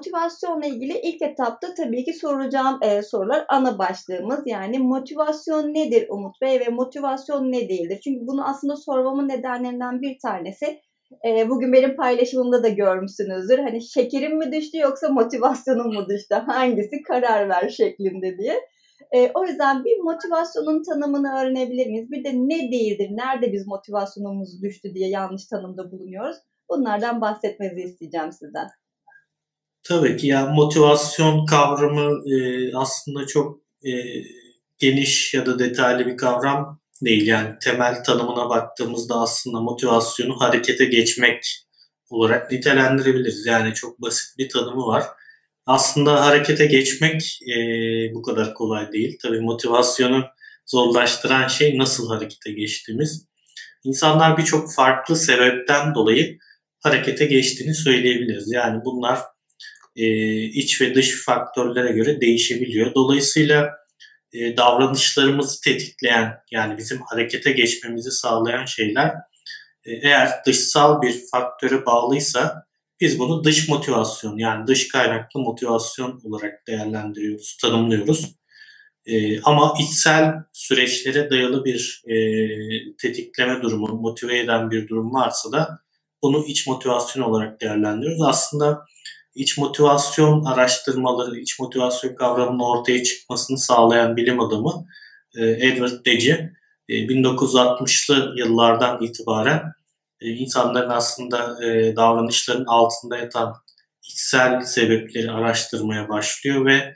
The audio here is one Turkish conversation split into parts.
motivasyonla ilgili ilk etapta tabii ki soracağım e, sorular ana başlığımız. Yani motivasyon nedir Umut Bey ve motivasyon ne değildir? Çünkü bunu aslında sormamın nedenlerinden bir tanesi e, bugün benim paylaşımımda da görmüşsünüzdür. Hani şekerim mi düştü yoksa motivasyonum mu düştü? Hangisi karar ver şeklinde diye. E, o yüzden bir motivasyonun tanımını öğrenebilir miyiz? Bir de ne değildir, nerede biz motivasyonumuz düştü diye yanlış tanımda bulunuyoruz. Bunlardan bahsetmenizi isteyeceğim sizden. Tabii ki yani motivasyon kavramı e, aslında çok e, geniş ya da detaylı bir kavram değil. Yani temel tanımına baktığımızda aslında motivasyonu harekete geçmek olarak nitelendirebiliriz. Yani çok basit bir tanımı var. Aslında harekete geçmek e, bu kadar kolay değil. Tabii motivasyonu zorlaştıran şey nasıl harekete geçtiğimiz. İnsanlar birçok farklı sebepten dolayı harekete geçtiğini söyleyebiliriz. Yani bunlar e, iç ve dış faktörlere göre değişebiliyor. Dolayısıyla e, davranışlarımızı tetikleyen yani bizim harekete geçmemizi sağlayan şeyler e, eğer dışsal bir faktöre bağlıysa biz bunu dış motivasyon yani dış kaynaklı motivasyon olarak değerlendiriyoruz, tanımlıyoruz. E, ama içsel süreçlere dayalı bir e, tetikleme durumu, motive eden bir durum varsa da bunu iç motivasyon olarak değerlendiriyoruz. Aslında iç motivasyon araştırmaları, iç motivasyon kavramının ortaya çıkmasını sağlayan bilim adamı e, Edward Deci 1960'lı e, yıllardan itibaren e, insanların aslında davranışların altında yatan içsel sebepleri araştırmaya başlıyor ve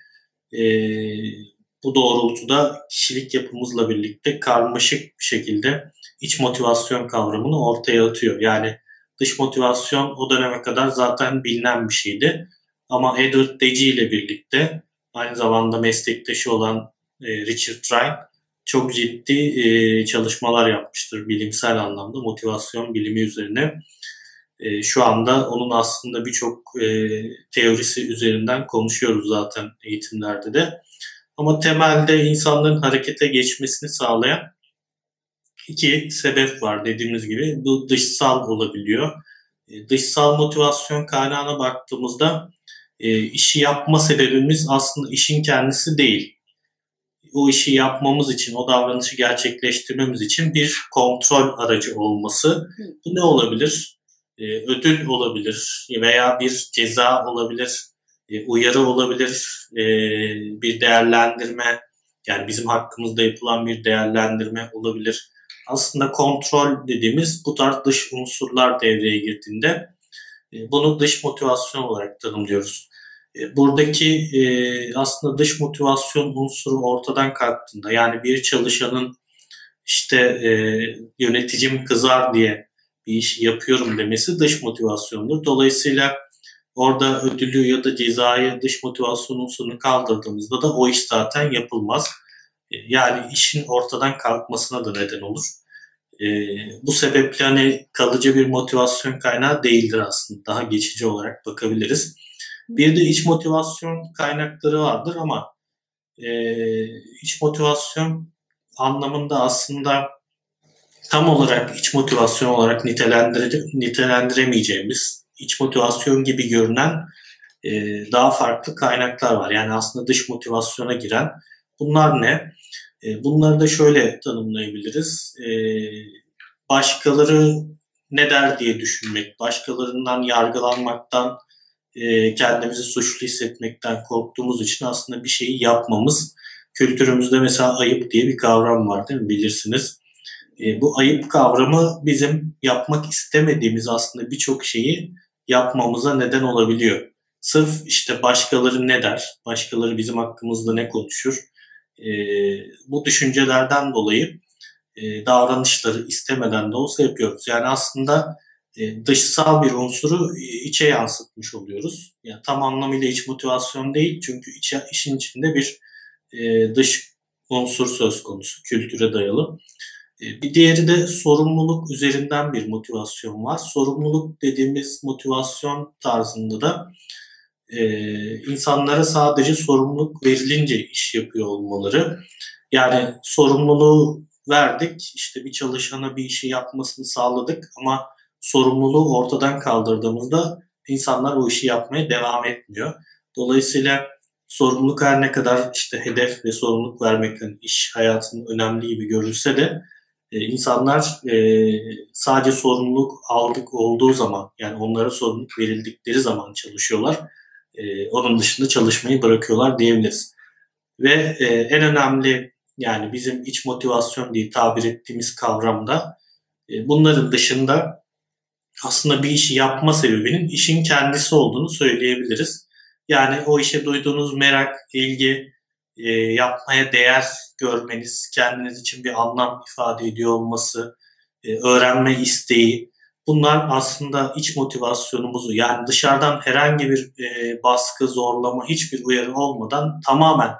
bu doğrultuda kişilik yapımızla birlikte karmaşık bir şekilde iç motivasyon kavramını ortaya atıyor. Yani Dış motivasyon o döneme kadar zaten bilinen bir şeydi. Ama Edward Deci ile birlikte aynı zamanda meslektaşı olan e, Richard Ryan çok ciddi e, çalışmalar yapmıştır bilimsel anlamda motivasyon bilimi üzerine. E, şu anda onun aslında birçok teorisi üzerinden konuşuyoruz zaten eğitimlerde de. Ama temelde insanların harekete geçmesini sağlayan iki sebep var dediğimiz gibi. Bu dışsal olabiliyor. E, dışsal motivasyon kaynağına baktığımızda e, işi yapma sebebimiz aslında işin kendisi değil. O işi yapmamız için, o davranışı gerçekleştirmemiz için bir kontrol aracı olması. Bu ne olabilir? E, ödül olabilir veya bir ceza olabilir, uyarı olabilir, bir değerlendirme, yani bizim hakkımızda yapılan bir değerlendirme olabilir aslında kontrol dediğimiz bu tarz dış unsurlar devreye girdiğinde e, bunu dış motivasyon olarak tanımlıyoruz. E, buradaki e, aslında dış motivasyon unsuru ortadan kalktığında yani bir çalışanın işte yöneticim kızar diye bir iş yapıyorum demesi dış motivasyondur. Dolayısıyla orada ödülü ya da cezayı dış motivasyon unsurunu kaldırdığımızda da o iş zaten yapılmaz. Yani işin ortadan kalkmasına da neden olur. E, bu sebeple hani kalıcı bir motivasyon kaynağı değildir aslında. Daha geçici olarak bakabiliriz. Bir de iç motivasyon kaynakları vardır ama e, iç motivasyon anlamında aslında tam olarak iç motivasyon olarak nitelendire, nitelendiremeyeceğimiz iç motivasyon gibi görünen e, daha farklı kaynaklar var. Yani aslında dış motivasyona giren bunlar ne? E, bunları da şöyle tanımlayabiliriz. E, başkaları ne der diye düşünmek, başkalarından yargılanmaktan, e, kendimizi suçlu hissetmekten korktuğumuz için aslında bir şeyi yapmamız. Kültürümüzde mesela ayıp diye bir kavram var değil mi bilirsiniz. Bu ayıp kavramı bizim yapmak istemediğimiz aslında birçok şeyi yapmamıza neden olabiliyor. Sırf işte başkaları ne der, başkaları bizim hakkımızda ne konuşur, e, bu düşüncelerden dolayı e, davranışları istemeden de olsa yapıyoruz. Yani aslında e, dışsal bir unsuru içe yansıtmış oluyoruz. Yani tam anlamıyla iç motivasyon değil çünkü içe, işin içinde bir e, dış unsur söz konusu, kültüre dayalı. E, bir diğeri de sorumluluk üzerinden bir motivasyon var. Sorumluluk dediğimiz motivasyon tarzında da e, insanlara sadece sorumluluk verilince iş yapıyor olmaları. Yani sorumluluğu verdik, işte bir çalışana bir işi yapmasını sağladık ama sorumluluğu ortadan kaldırdığımızda insanlar o işi yapmaya devam etmiyor. Dolayısıyla sorumluluk her ne kadar işte hedef ve sorumluluk vermek yani iş hayatının önemli gibi görülse de e, insanlar e, sadece sorumluluk aldık olduğu zaman yani onlara sorumluluk verildikleri zaman çalışıyorlar. E, onun dışında çalışmayı bırakıyorlar diyebiliriz. Ve e, en önemli yani bizim iç motivasyon diye tabir ettiğimiz kavramda e, bunların dışında aslında bir işi yapma sebebinin işin kendisi olduğunu söyleyebiliriz. Yani o işe duyduğunuz merak, ilgi, e, yapmaya değer görmeniz, kendiniz için bir anlam ifade ediyor olması, e, öğrenme isteği, bunlar aslında iç motivasyonumuzu yani dışarıdan herhangi bir e, baskı, zorlama, hiçbir uyarı olmadan tamamen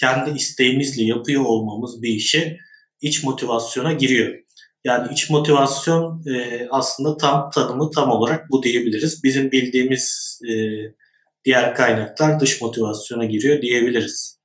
kendi isteğimizle yapıyor olmamız bir işi iç motivasyona giriyor. Yani iç motivasyon e, aslında tam tanımı tam olarak bu diyebiliriz. Bizim bildiğimiz e, diğer kaynaklar dış motivasyona giriyor diyebiliriz.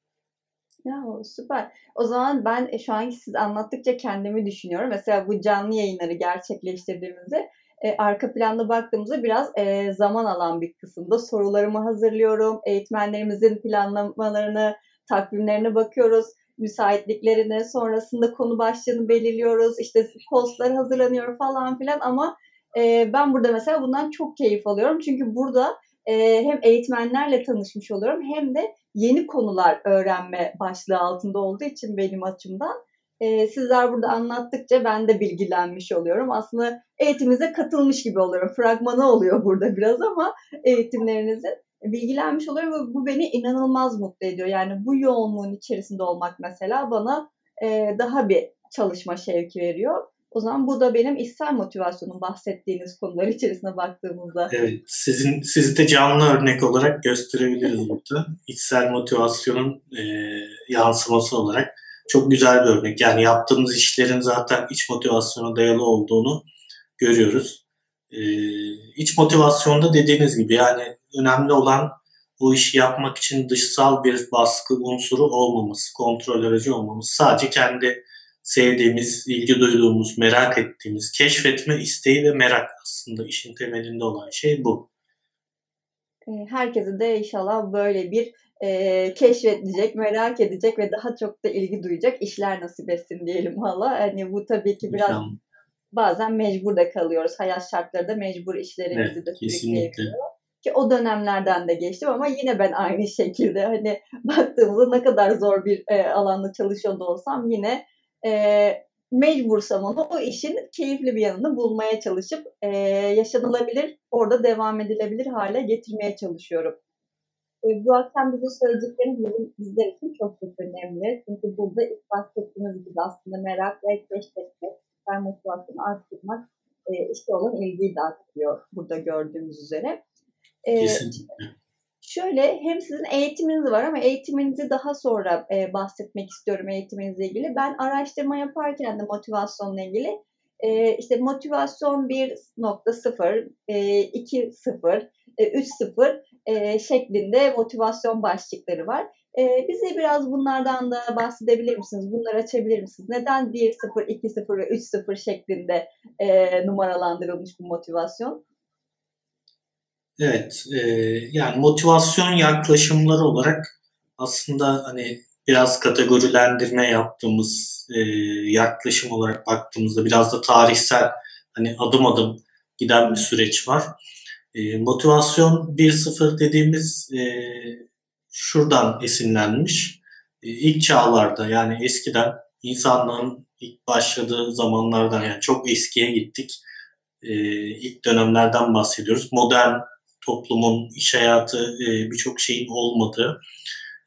Ya süper. O zaman ben e, şu anki siz anlattıkça kendimi düşünüyorum. Mesela bu canlı yayınları gerçekleştirdiğimizde e, arka planda baktığımızda biraz e, zaman alan bir kısımda sorularımı hazırlıyorum. Eğitmenlerimizin planlamalarını, takvimlerine bakıyoruz. Müsaitliklerine, sonrasında konu başlığını belirliyoruz. İşte postlar hazırlanıyor falan filan ama e, ben burada mesela bundan çok keyif alıyorum. Çünkü burada e, hem eğitmenlerle tanışmış oluyorum hem de yeni konular öğrenme başlığı altında olduğu için benim açımdan e, sizler burada anlattıkça ben de bilgilenmiş oluyorum. Aslında eğitiminize katılmış gibi oluyorum. Fragmanı oluyor burada biraz ama eğitimlerinizin bilgilenmiş oluyorum ve bu beni inanılmaz mutlu ediyor. Yani bu yoğunluğun içerisinde olmak mesela bana e, daha bir çalışma şevki veriyor. O zaman bu da benim içsel motivasyonun bahsettiğiniz konular içerisine baktığımızda. Evet, sizin sizi de canlı örnek olarak gösterebiliriz burada. İçsel motivasyonun e, yansıması olarak çok güzel bir örnek. Yani yaptığımız işlerin zaten iç motivasyona dayalı olduğunu görüyoruz. E, iç motivasyonda dediğiniz gibi yani önemli olan bu işi yapmak için dışsal bir baskı unsuru olmaması, kontrol aracı olmaması. Sadece kendi sevdiğimiz, ilgi duyduğumuz, merak ettiğimiz, keşfetme isteği ve merak aslında işin temelinde olan şey bu. Ee, herkese de inşallah böyle bir e, keşfedecek, merak edecek ve daha çok da ilgi duyacak işler nasip etsin diyelim valla. Hani bu tabii ki biraz İnşallah. bazen mecbur da kalıyoruz. Hayat şartları da mecbur işlerimizi evet, de kesinlikle. Ki o dönemlerden de geçtim ama yine ben aynı şekilde hani baktığımızda ne kadar zor bir e, alanda çalışıyor da olsam yine e, mecbursam onu o işin keyifli bir yanını bulmaya çalışıp e, yaşanılabilir, orada devam edilebilir hale getirmeye çalışıyorum. E, bu akşam bize söyleyecekleriniz bizim, bizler için çok çok önemli. Çünkü burada ilk bahsettiğimiz gibi aslında merak ve keşfetmek, süper motivasyonu arttırmak e, işte olan ilgiyi de arttırıyor burada gördüğümüz üzere. E, Kesinlikle. Şöyle hem sizin eğitiminiz var ama eğitiminizi daha sonra e, bahsetmek istiyorum eğitiminizle ilgili. Ben araştırma yaparken de motivasyonla ilgili e, işte motivasyon 1.0, e, 2.0, e, 3.0 e, şeklinde motivasyon başlıkları var. E, bize biraz bunlardan da bahsedebilir misiniz? Bunları açabilir misiniz? Neden 1.0, 2.0 ve 3.0 şeklinde e, numaralandırılmış bu motivasyon? Evet, e, yani motivasyon yaklaşımları olarak aslında hani biraz kategorilendirme yaptığımız e, yaklaşım olarak baktığımızda biraz da tarihsel hani adım adım giden bir süreç var. E, motivasyon 1.0 dediğimiz e, şuradan esinlenmiş. E, ilk çağlarda yani eskiden insanlığın ilk başladığı zamanlardan yani çok eskiye gittik. E, ilk dönemlerden bahsediyoruz. Modern toplumun, iş hayatı e, birçok şeyin olmadığı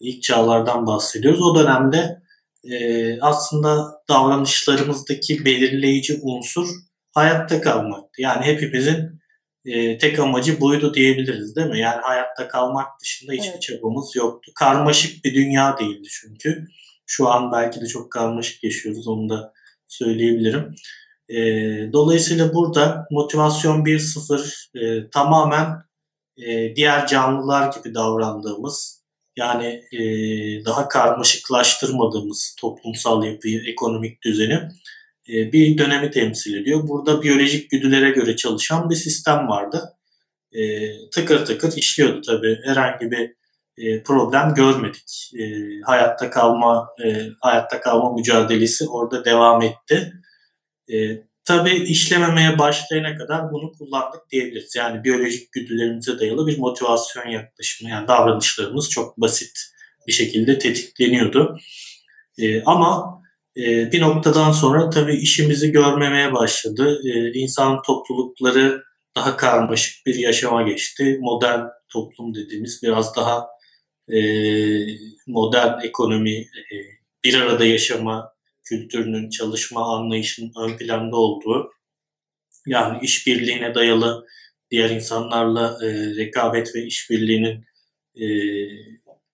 ilk çağlardan bahsediyoruz. O dönemde e, aslında davranışlarımızdaki belirleyici unsur hayatta kalmaktı. Yani hepimizin e, tek amacı buydu diyebiliriz değil mi? Yani hayatta kalmak dışında hiçbir evet. çabamız yoktu. Karmaşık bir dünya değildi çünkü. Şu an belki de çok karmaşık yaşıyoruz onu da söyleyebilirim. E, dolayısıyla burada motivasyon 1.0 e, tamamen e, diğer canlılar gibi davrandığımız yani e, daha karmaşıklaştırmadığımız toplumsal yapıyı, ekonomik düzeni e, bir dönemi temsil ediyor. Burada biyolojik güdülere göre çalışan bir sistem vardı. e, tıkır tıkır işliyordu tabii. Herhangi bir e, problem görmedik. E, hayatta kalma e, hayatta kalma mücadelesi orada devam etti. E, tabii işlememeye başlayana kadar bunu kullandık diyebiliriz. Yani biyolojik güdülerimize dayalı bir motivasyon yaklaşımı. Yani davranışlarımız çok basit bir şekilde tetikleniyordu. E, ama e, bir noktadan sonra tabii işimizi görmemeye başladı. E, insan toplulukları daha karmaşık bir yaşama geçti. Modern toplum dediğimiz biraz daha e, modern ekonomi, e, bir arada yaşama kültürünün, çalışma anlayışının ön planda olduğu, yani işbirliğine dayalı diğer insanlarla e, rekabet ve işbirliğinin e,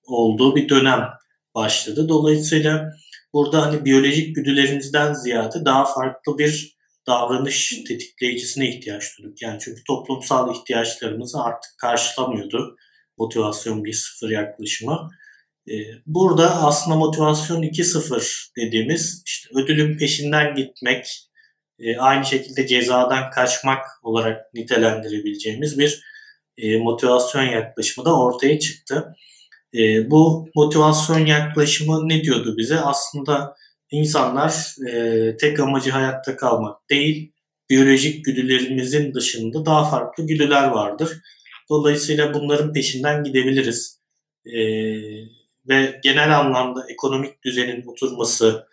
olduğu bir dönem başladı. Dolayısıyla burada hani biyolojik güdülerimizden ziyade daha farklı bir davranış tetikleyicisine ihtiyaç duyduk. Yani çünkü toplumsal ihtiyaçlarımızı artık karşılamıyordu motivasyon 1.0 yaklaşımı. Ee, burada aslında motivasyon 2.0 dediğimiz işte ödülün peşinden gitmek, e, aynı şekilde cezadan kaçmak olarak nitelendirebileceğimiz bir e, motivasyon yaklaşımı da ortaya çıktı. E, bu motivasyon yaklaşımı ne diyordu bize? Aslında insanlar tek amacı hayatta kalmak değil, biyolojik güdülerimizin dışında daha farklı güdüler vardır. Dolayısıyla bunların peşinden gidebiliriz. E, ve genel anlamda ekonomik düzenin oturması,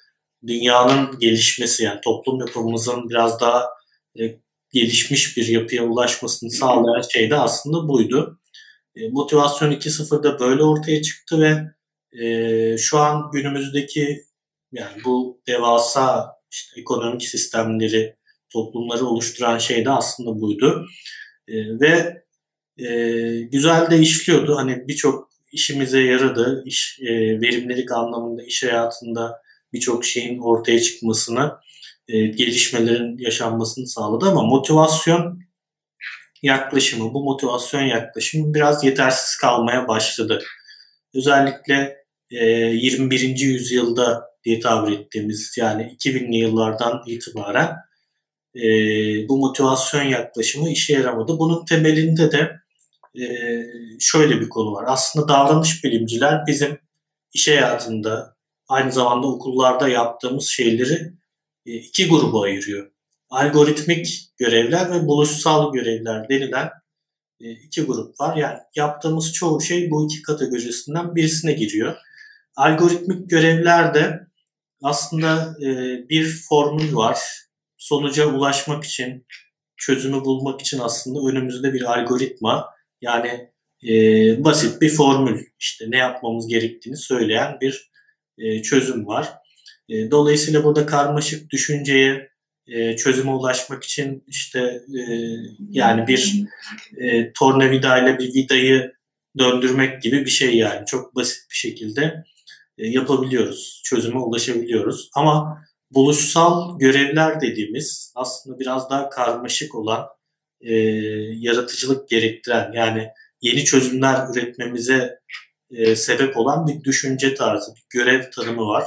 dünyanın gelişmesi yani toplum yapımızın biraz daha e, gelişmiş bir yapıya ulaşmasını sağlayan şey de aslında buydu. E, motivasyon 2.0'da böyle ortaya çıktı ve e, şu an günümüzdeki yani bu devasa işte ekonomik sistemleri, toplumları oluşturan şey de aslında buydu. E, ve e, güzel de işliyordu. Hani birçok işimize yaradı. İş, e, verimlilik anlamında iş hayatında birçok şeyin ortaya çıkmasını, e, gelişmelerin yaşanmasını sağladı ama motivasyon yaklaşımı, bu motivasyon yaklaşımı biraz yetersiz kalmaya başladı. Özellikle e, 21. yüzyılda diye tabir ettiğimiz yani 2000'li yıllardan itibaren e, bu motivasyon yaklaşımı işe yaramadı. Bunun temelinde de e, şöyle bir konu var. Aslında davranış bilimciler bizim iş hayatında aynı zamanda okullarda yaptığımız şeyleri e, iki gruba ayırıyor. Algoritmik görevler ve buluşsal görevler denilen e, iki grup var. Yani yaptığımız çoğu şey bu iki kategorisinden birisine giriyor. Algoritmik görevlerde aslında e, bir formül var. Sonuca ulaşmak için, çözümü bulmak için aslında önümüzde bir algoritma yani e, basit bir formül işte ne yapmamız gerektiğini söyleyen bir e, çözüm var. E, dolayısıyla burada karmaşık düşünceye e, çözüme ulaşmak için işte e, yani bir e, tornavida ile bir vidayı döndürmek gibi bir şey yani çok basit bir şekilde e, yapabiliyoruz, çözüme ulaşabiliyoruz. Ama buluşsal görevler dediğimiz aslında biraz daha karmaşık olan e, yaratıcılık gerektiren yani yeni çözümler üretmemize e, sebep olan bir düşünce tarzı, bir görev tanımı var.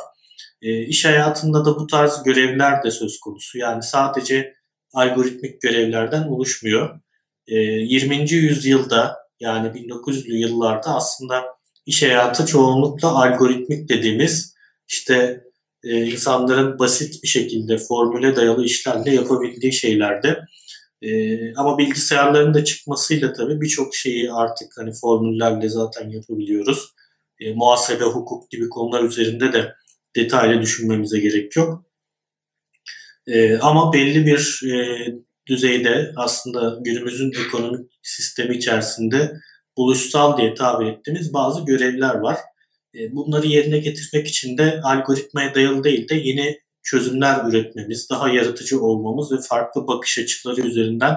E, iş hayatında da bu tarz görevler de söz konusu. Yani sadece algoritmik görevlerden oluşmuyor. E, 20. yüzyılda yani 1900'lü yıllarda aslında iş hayatı çoğunlukla algoritmik dediğimiz işte e, insanların basit bir şekilde formüle dayalı işlerle yapabildiği şeylerde ee, ama bilgisayarların da çıkmasıyla tabii birçok şeyi artık hani formüllerle zaten yapabiliyoruz. E, muhasebe, hukuk gibi konular üzerinde de detaylı düşünmemize gerek yok. E, ama belli bir e, düzeyde aslında günümüzün ekonomik sistemi içerisinde buluşsal diye tabir ettiğimiz bazı görevler var. E, bunları yerine getirmek için de algoritmaya dayalı değil de yeni çözümler üretmemiz, daha yaratıcı olmamız ve farklı bakış açıları üzerinden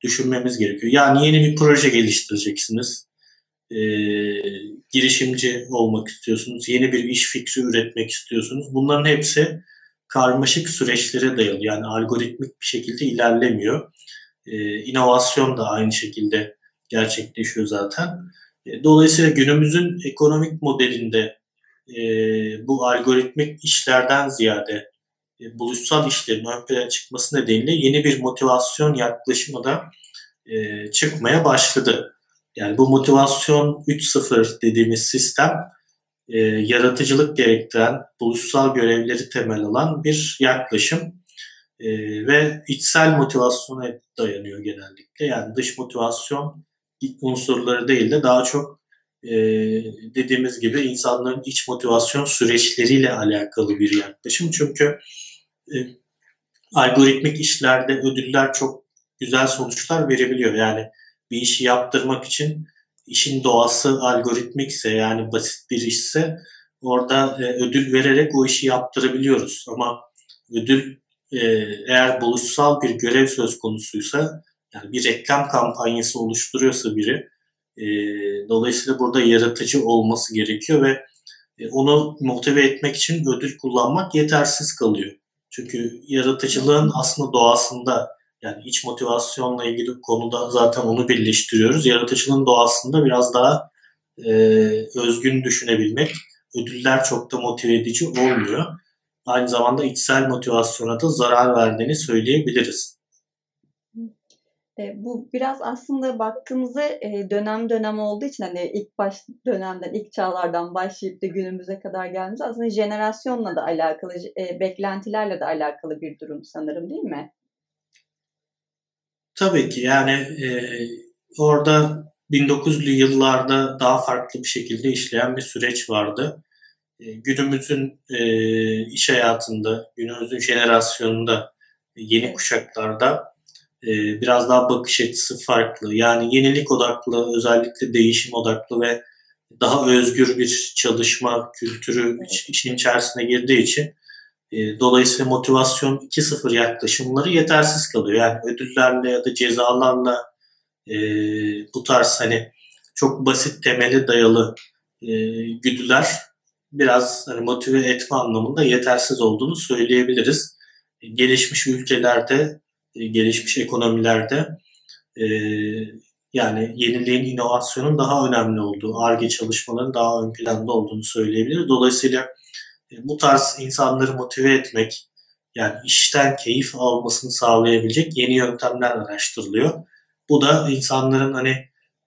düşünmemiz gerekiyor. Yani yeni bir proje geliştireceksiniz. Ee, girişimci olmak istiyorsunuz. Yeni bir iş fikri üretmek istiyorsunuz. Bunların hepsi karmaşık süreçlere dayalı. Yani algoritmik bir şekilde ilerlemiyor. Ee, inovasyon da aynı şekilde gerçekleşiyor zaten. Ee, dolayısıyla günümüzün ekonomik modelinde e, bu algoritmik işlerden ziyade buluşsal işlerin ön plana çıkması nedeniyle yeni bir motivasyon yaklaşımı da e, çıkmaya başladı. Yani bu motivasyon 3.0 dediğimiz sistem e, yaratıcılık gerektiren buluşsal görevleri temel alan bir yaklaşım e, ve içsel motivasyona dayanıyor genellikle. Yani dış motivasyon unsurları değil de daha çok e, dediğimiz gibi insanların iç motivasyon süreçleriyle alakalı bir yaklaşım. Çünkü e, algoritmik işlerde ödüller çok güzel sonuçlar verebiliyor. Yani bir işi yaptırmak için işin doğası algoritmikse yani basit bir işse orada e, ödül vererek o işi yaptırabiliyoruz. Ama ödül e, eğer buluşsal bir görev söz konusuysa yani bir reklam kampanyası oluşturuyorsa biri e, dolayısıyla burada yaratıcı olması gerekiyor ve e, onu motive etmek için ödül kullanmak yetersiz kalıyor. Çünkü yaratıcılığın aslında doğasında yani iç motivasyonla ilgili konuda zaten onu birleştiriyoruz. Yaratıcılığın doğasında biraz daha e, özgün düşünebilmek, ödüller çok da motive edici olmuyor. Aynı zamanda içsel motivasyona da zarar verdiğini söyleyebiliriz. E, bu biraz aslında baktığımızda e, dönem dönem olduğu için hani ilk baş dönemden, ilk çağlardan başlayıp da günümüze kadar geldiğimiz aslında jenerasyonla da alakalı, e, beklentilerle de alakalı bir durum sanırım değil mi? Tabii ki yani e, orada 1900'lü yıllarda daha farklı bir şekilde işleyen bir süreç vardı. E, günümüzün e, iş hayatında, günümüzün jenerasyonunda, yeni kuşaklarda biraz daha bakış açısı farklı. Yani yenilik odaklı, özellikle değişim odaklı ve daha özgür bir çalışma kültürü işin içerisine girdiği için e, dolayısıyla motivasyon 2.0 yaklaşımları yetersiz kalıyor. Yani ödüllerle ya da cezalarla e, bu tarz hani çok basit temeli dayalı e, güdüler biraz hani motive etme anlamında yetersiz olduğunu söyleyebiliriz. E, gelişmiş ülkelerde, e, gelişmiş ekonomilerde e, yani yeniliğin, inovasyonun daha önemli olduğu, ARGE çalışmaların daha ön planda olduğunu söyleyebiliriz. Dolayısıyla e, bu tarz insanları motive etmek, yani işten keyif almasını sağlayabilecek yeni yöntemler araştırılıyor. Bu da insanların hani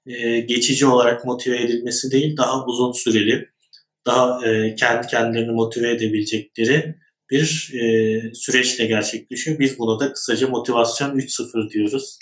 e, geçici olarak motive edilmesi değil, daha uzun süreli, daha e, kendi kendilerini motive edebilecekleri bir e, süreçle gerçekleşiyor. Biz buna da kısaca motivasyon 3.0 diyoruz.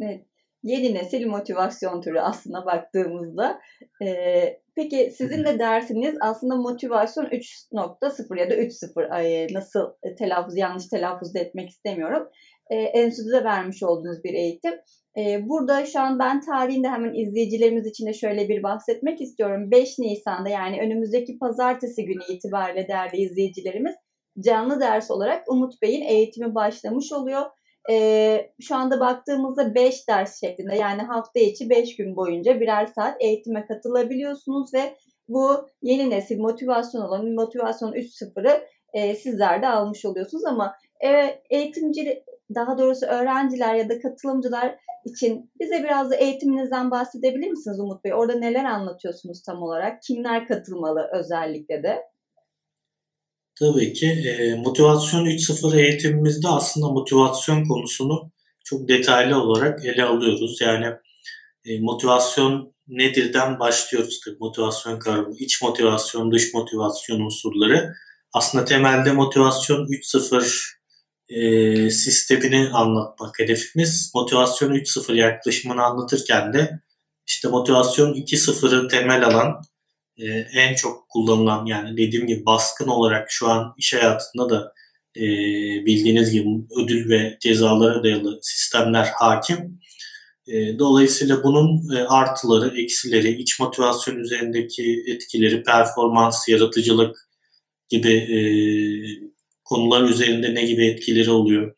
Evet. Yeni nesil motivasyon türü aslında baktığımızda. Ee, peki sizin de dersiniz aslında motivasyon 3.0 ya da 3.0 nasıl telaffuz yanlış telaffuz etmek istemiyorum. Ee, enstitüde vermiş olduğunuz bir eğitim. Ee, burada şu an ben tarihinde hemen izleyicilerimiz için de şöyle bir bahsetmek istiyorum. 5 Nisan'da yani önümüzdeki pazartesi günü itibariyle değerli izleyicilerimiz canlı ders olarak Umut Bey'in eğitimi başlamış oluyor. Ee, şu anda baktığımızda 5 ders şeklinde yani hafta içi 5 gün boyunca birer saat eğitime katılabiliyorsunuz ve bu yeni nesil motivasyon olan motivasyon 3.0'ı e, sizler de almış oluyorsunuz ama e, eğitimci daha doğrusu öğrenciler ya da katılımcılar için bize biraz da eğitiminizden bahsedebilir misiniz Umut Bey? Orada neler anlatıyorsunuz tam olarak? Kimler katılmalı özellikle de? Tabii ki. E, motivasyon 3.0 eğitimimizde aslında motivasyon konusunu çok detaylı olarak ele alıyoruz. Yani e, motivasyon nedirden başlıyoruz tabii motivasyon kavramı. İç motivasyon, dış motivasyon unsurları. Aslında temelde motivasyon 3.0 e, sistemini anlatmak hedefimiz. Motivasyon 3.0 yaklaşımını anlatırken de işte motivasyon 2.0'ı temel alan e, en çok kullanılan yani dediğim gibi baskın olarak şu an iş hayatında da e, bildiğiniz gibi ödül ve cezalara dayalı sistemler hakim. E, dolayısıyla bunun artıları, eksileri, iç motivasyon üzerindeki etkileri, performans, yaratıcılık gibi konular üzerinde ne gibi etkileri oluyor.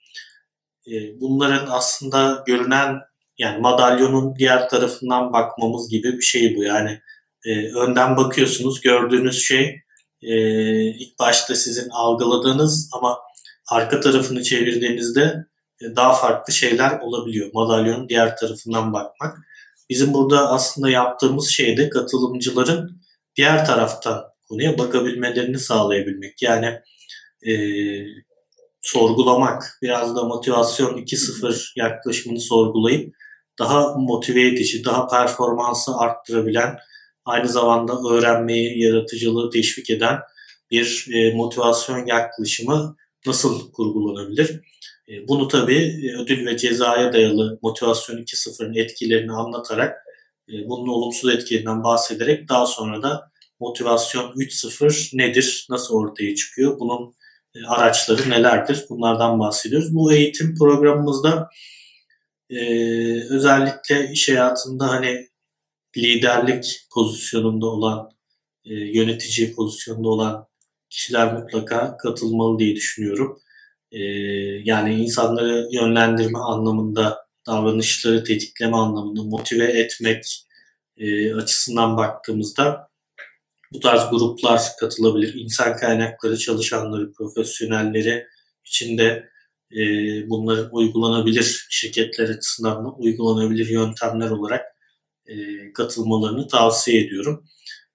Bunların aslında görünen yani madalyonun diğer tarafından bakmamız gibi bir şey bu. Yani e, önden bakıyorsunuz gördüğünüz şey e, ilk başta sizin algıladığınız ama arka tarafını çevirdiğinizde e, daha farklı şeyler olabiliyor. Madalyonun diğer tarafından bakmak. Bizim burada aslında yaptığımız şey de katılımcıların diğer taraftan konuya bakabilmelerini sağlayabilmek. Yani e, sorgulamak, biraz da motivasyon 2.0 yaklaşımını sorgulayıp daha motive edici, daha performansı arttırabilen, aynı zamanda öğrenmeyi, yaratıcılığı teşvik eden bir e, motivasyon yaklaşımı nasıl kurgulanabilir? E, bunu tabii e, ödül ve cezaya dayalı motivasyon 2.0'ın etkilerini anlatarak, bunun olumsuz etkilerinden bahsederek daha sonra da motivasyon 3.0 nedir, nasıl ortaya çıkıyor, bunun araçları nelerdir bunlardan bahsediyoruz. Bu eğitim programımızda özellikle iş hayatında hani liderlik pozisyonunda olan, e, yönetici pozisyonunda olan kişiler mutlaka katılmalı diye düşünüyorum. E, yani insanları yönlendirme anlamında, davranışları tetikleme anlamında, motive etmek e, açısından baktığımızda bu tarz gruplar katılabilir. İnsan kaynakları çalışanları, profesyonelleri içinde e, bunların uygulanabilir şirketler açısından da uygulanabilir yöntemler olarak e, katılmalarını tavsiye ediyorum.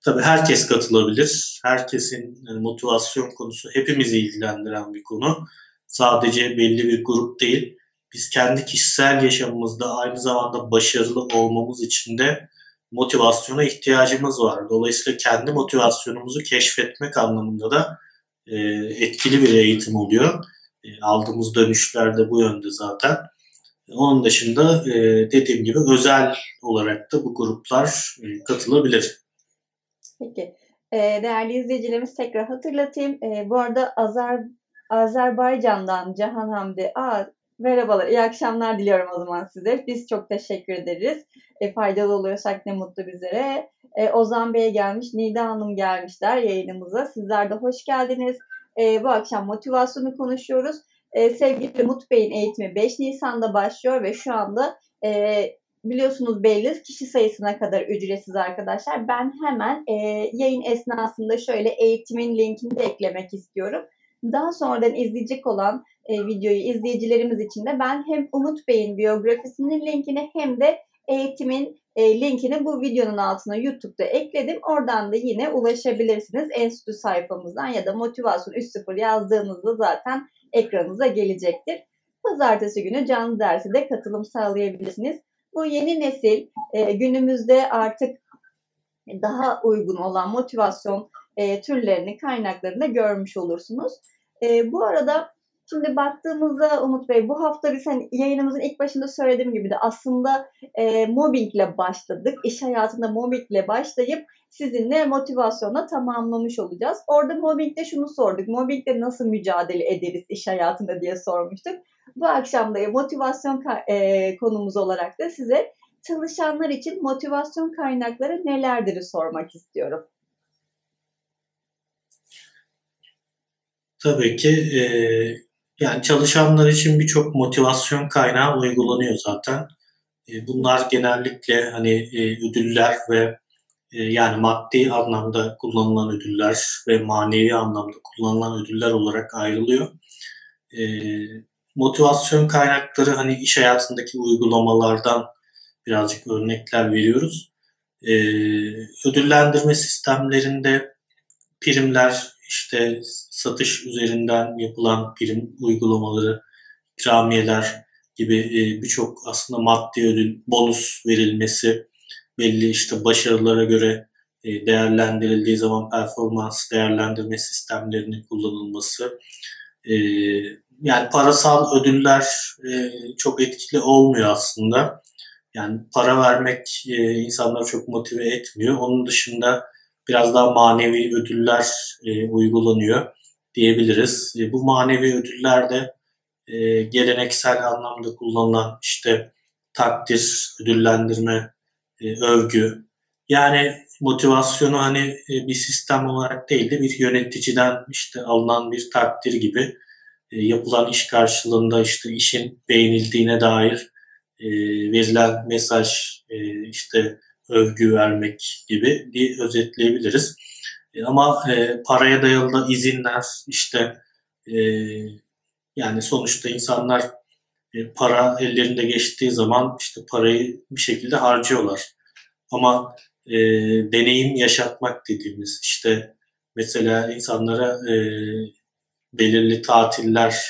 Tabii herkes katılabilir. Herkesin yani motivasyon konusu hepimizi ilgilendiren bir konu. Sadece belli bir grup değil. Biz kendi kişisel yaşamımızda aynı zamanda başarılı olmamız için de motivasyona ihtiyacımız var. Dolayısıyla kendi motivasyonumuzu keşfetmek anlamında da e, etkili bir eğitim oluyor. E, aldığımız dönüşler de bu yönde zaten. Onun dışında e, dediğim gibi özel olarak da bu gruplar e, katılabilir. Peki. E, değerli izleyicilerimiz tekrar hatırlatayım. Bu arada Azer, Azerbaycan'dan Cahan Hamdi. Aa, merhabalar, iyi akşamlar diliyorum o zaman size. Biz çok teşekkür ederiz. E, faydalı oluyorsak ne mutlu bizlere. E, Ozan Bey gelmiş, Nida Hanım gelmişler yayınımıza. Sizler de hoş geldiniz. E, bu akşam motivasyonu konuşuyoruz. E, sevgili Umut Bey'in eğitimi 5 Nisan'da başlıyor ve şu anda e, biliyorsunuz belli kişi sayısına kadar ücretsiz arkadaşlar. Ben hemen e, yayın esnasında şöyle eğitimin linkini de eklemek istiyorum. Daha sonradan izleyecek olan e, videoyu izleyicilerimiz için de ben hem Umut Bey'in biyografisinin linkini hem de eğitimin e, linkini bu videonun altına YouTube'da ekledim. Oradan da yine ulaşabilirsiniz. Enstitü sayfamızdan ya da motivasyon 3.0 yazdığınızda zaten ekranınıza gelecektir. Pazartesi günü canlı dersi de katılım sağlayabilirsiniz. Bu yeni nesil e, günümüzde artık daha uygun olan motivasyon e, türlerini, kaynaklarını görmüş olursunuz. E, bu arada Şimdi baktığımızda Umut Bey bu hafta biz hani yayınımızın ilk başında söylediğim gibi de aslında e, mobbingle başladık. İş hayatında mobbingle başlayıp sizinle motivasyonla tamamlamış olacağız. Orada mobbingde şunu sorduk. Mobbingle nasıl mücadele ederiz iş hayatında diye sormuştuk. Bu akşam da motivasyon e, konumuz olarak da size çalışanlar için motivasyon kaynakları nelerdir sormak istiyorum. Tabii ki e, yani çalışanlar için birçok motivasyon kaynağı uygulanıyor zaten. E, bunlar genellikle hani e, ödüller ve yani maddi anlamda kullanılan ödüller ve manevi anlamda kullanılan ödüller olarak ayrılıyor. Motivasyon kaynakları hani iş hayatındaki uygulamalardan birazcık örnekler veriyoruz. Ödüllendirme sistemlerinde primler, işte satış üzerinden yapılan prim uygulamaları, ikramiyeler gibi e, birçok aslında maddi ödül, bonus verilmesi, belli işte başarılara göre e, değerlendirildiği zaman performans değerlendirme sistemlerinin kullanılması, e, yani parasal ödüller çok etkili olmuyor aslında. Yani para vermek insanları çok motive etmiyor. Onun dışında biraz daha manevi ödüller e, uygulanıyor diyebiliriz. E, bu manevi ödüller de e, geleneksel anlamda kullanılan işte takdir, ödüllendirme, e, övgü. Yani motivasyonu hani e, bir sistem olarak değil de bir yöneticiden işte alınan bir takdir gibi e, yapılan iş karşılığında işte işin beğenildiğine dair e, verilen mesaj e, işte övgü vermek gibi bir özetleyebiliriz. E, ama e, paraya dayalı da izinler işte e, yani sonuçta insanlar para ellerinde geçtiği zaman işte parayı bir şekilde harcıyorlar. Ama e, deneyim yaşatmak dediğimiz işte mesela insanlara e, belirli tatiller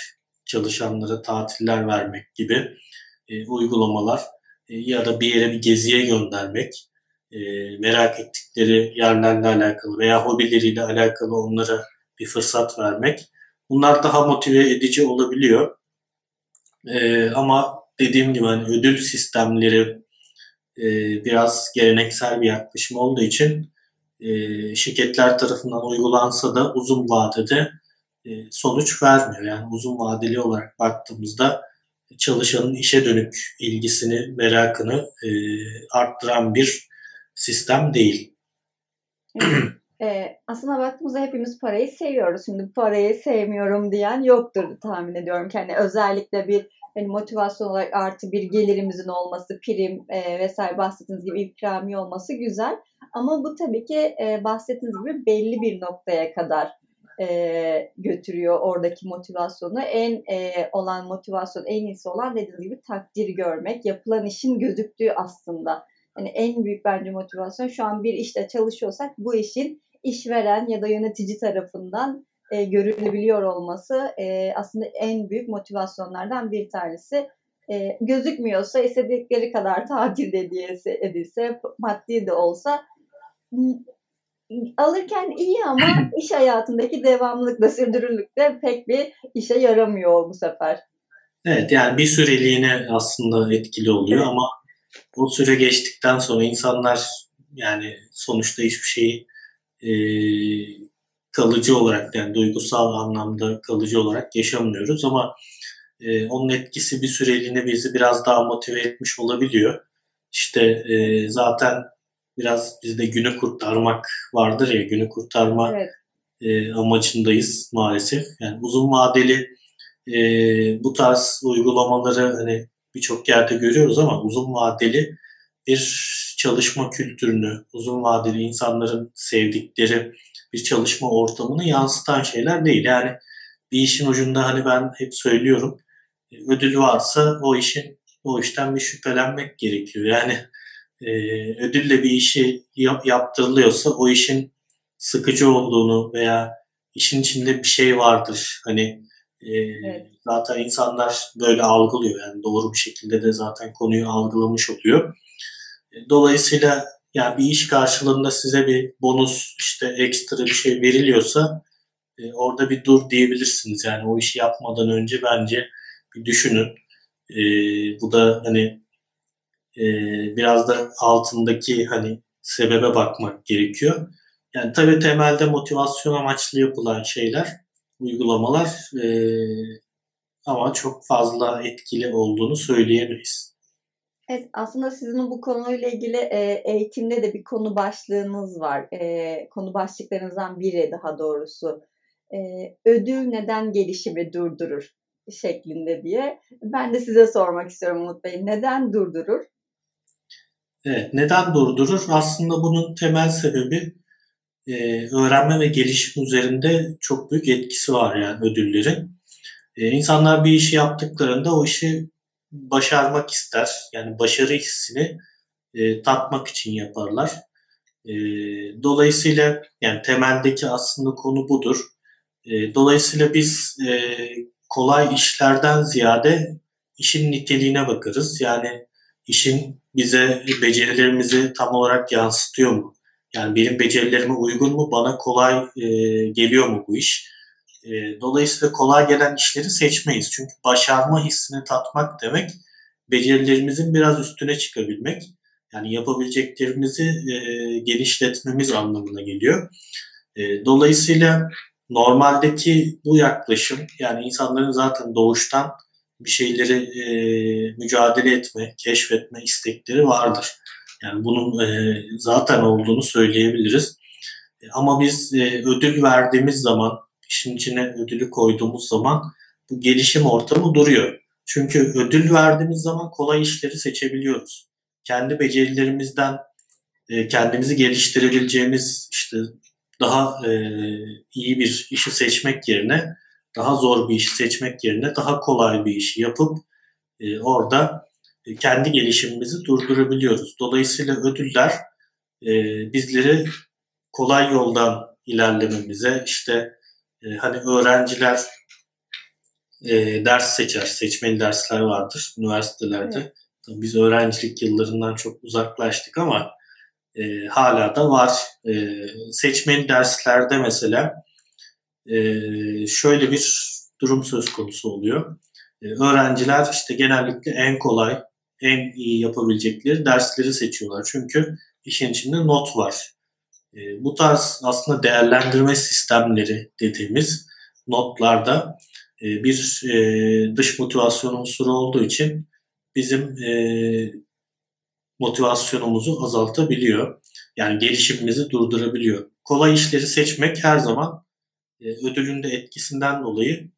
çalışanlara tatiller vermek gibi e, uygulamalar e, ya da bir yere bir geziye göndermek, e, merak ettikleri yerlerle alakalı veya hobileriyle alakalı onlara bir fırsat vermek. Bunlar daha motive edici olabiliyor. E, ama dediğim gibi hani ödül sistemleri biraz geleneksel bir yaklaşım olduğu için şirketler tarafından uygulansa da uzun vadede sonuç vermiyor. Yani uzun vadeli olarak baktığımızda çalışanın işe dönük ilgisini, merakını e, arttıran bir sistem değil. E, aslında baktığımızda hepimiz parayı seviyoruz. Şimdi parayı sevmiyorum diyen yoktur tahmin ediyorum. Yani özellikle bir hani motivasyon olarak artı bir gelirimizin olması, prim e, vesaire bahsettiğiniz gibi ikrami olması güzel. Ama bu tabii ki e, bahsettiğiniz gibi belli bir noktaya kadar e, götürüyor oradaki motivasyonu. En e, olan motivasyon, en iyisi olan dediğiniz gibi takdir görmek, yapılan işin gözüktüğü aslında. Yani en büyük bence motivasyon şu an bir işte çalışıyorsak bu işin işveren ya da yönetici tarafından e, görülebiliyor olması e, aslında en büyük motivasyonlardan bir tanesi. E, gözükmüyorsa istedikleri kadar tatil edilse, edilse maddi de olsa alırken iyi ama iş hayatındaki devamlılıkla, sürdürülükte pek bir işe yaramıyor bu sefer. Evet yani bir süreliğine aslında etkili oluyor evet. ama o süre geçtikten sonra insanlar yani sonuçta hiçbir şeyi e, kalıcı olarak yani duygusal anlamda kalıcı olarak yaşamıyoruz ama e, onun etkisi bir süreliğine bizi biraz daha motive etmiş olabiliyor. İşte e, zaten biraz bizde günü kurtarmak vardır ya günü kurtarma evet. e, amacındayız maalesef. Yani uzun vadeli e, bu tarz uygulamaları hani birçok yerde görüyoruz ama uzun vadeli bir çalışma kültürünü, uzun vadeli insanların sevdikleri bir çalışma ortamını yansıtan şeyler değil. Yani bir işin ucunda hani ben hep söylüyorum ödül varsa o işin o işten bir şüphelenmek gerekiyor. Yani e, ödülle bir işi yap, yaptırılıyorsa o işin sıkıcı olduğunu veya işin içinde bir şey vardır. Hani e, evet. zaten insanlar böyle algılıyor. Yani doğru bir şekilde de zaten konuyu algılamış oluyor. E, dolayısıyla yani bir iş karşılığında size bir bonus işte ekstra bir şey veriliyorsa e, orada bir dur diyebilirsiniz. Yani o işi yapmadan önce bence bir düşünün. E, bu da hani e, biraz da altındaki hani sebebe bakmak gerekiyor. Yani tabii temelde motivasyon amaçlı yapılan şeyler, uygulamalar e, ama çok fazla etkili olduğunu söyleyemeyiz. Evet, aslında sizin bu konuyla ilgili e, eğitimde de bir konu başlığınız var. E, konu başlıklarınızdan biri daha doğrusu. E, ödül neden gelişimi durdurur şeklinde diye. Ben de size sormak istiyorum Umut Bey. Neden durdurur? Evet, neden durdurur? Aslında bunun temel sebebi e, öğrenme ve gelişim üzerinde çok büyük etkisi var yani ödüllerin. E, insanlar bir işi yaptıklarında o işi başarmak ister. Yani başarı hissini e, tatmak için yaparlar. E, dolayısıyla yani temeldeki aslında konu budur. E, dolayısıyla biz e, kolay işlerden ziyade işin niteliğine bakarız. Yani işin bize becerilerimizi tam olarak yansıtıyor mu? Yani benim becerilerime uygun mu? Bana kolay e, geliyor mu bu iş? E, dolayısıyla kolay gelen işleri seçmeyiz. Çünkü başarma hissini tatmak demek becerilerimizin biraz üstüne çıkabilmek. Yani yapabileceklerimizi e, genişletmemiz anlamına geliyor. E, dolayısıyla normaldeki bu yaklaşım yani insanların zaten doğuştan bir şeyleri e, mücadele etme, keşfetme istekleri vardır. Yani bunun e, zaten olduğunu söyleyebiliriz. E, ama biz e, ödül verdiğimiz zaman, işin içine ödülü koyduğumuz zaman bu gelişim ortamı duruyor. Çünkü ödül verdiğimiz zaman kolay işleri seçebiliyoruz. Kendi becerilerimizden e, kendimizi geliştirebileceğimiz işte daha e, iyi bir işi seçmek yerine daha zor bir işi seçmek yerine daha kolay bir işi yapıp e, orada kendi gelişimimizi durdurabiliyoruz. Dolayısıyla ödüller e, bizleri kolay yoldan ilerlememize işte e, hani öğrenciler e, ders seçer, seçmeli dersler vardır üniversitelerde. Evet. Biz öğrencilik yıllarından çok uzaklaştık ama e, hala da var. E, seçmeli derslerde mesela e, şöyle bir durum söz konusu oluyor. E, öğrenciler işte genellikle en kolay, en iyi yapabilecekleri dersleri seçiyorlar. Çünkü işin içinde not var. E, bu tarz aslında değerlendirme sistemleri dediğimiz notlarda e, bir e, dış motivasyon unsuru olduğu için bizim e, motivasyonumuzu azaltabiliyor. Yani gelişimimizi durdurabiliyor. Kolay işleri seçmek her zaman e, ödülün de etkisinden dolayı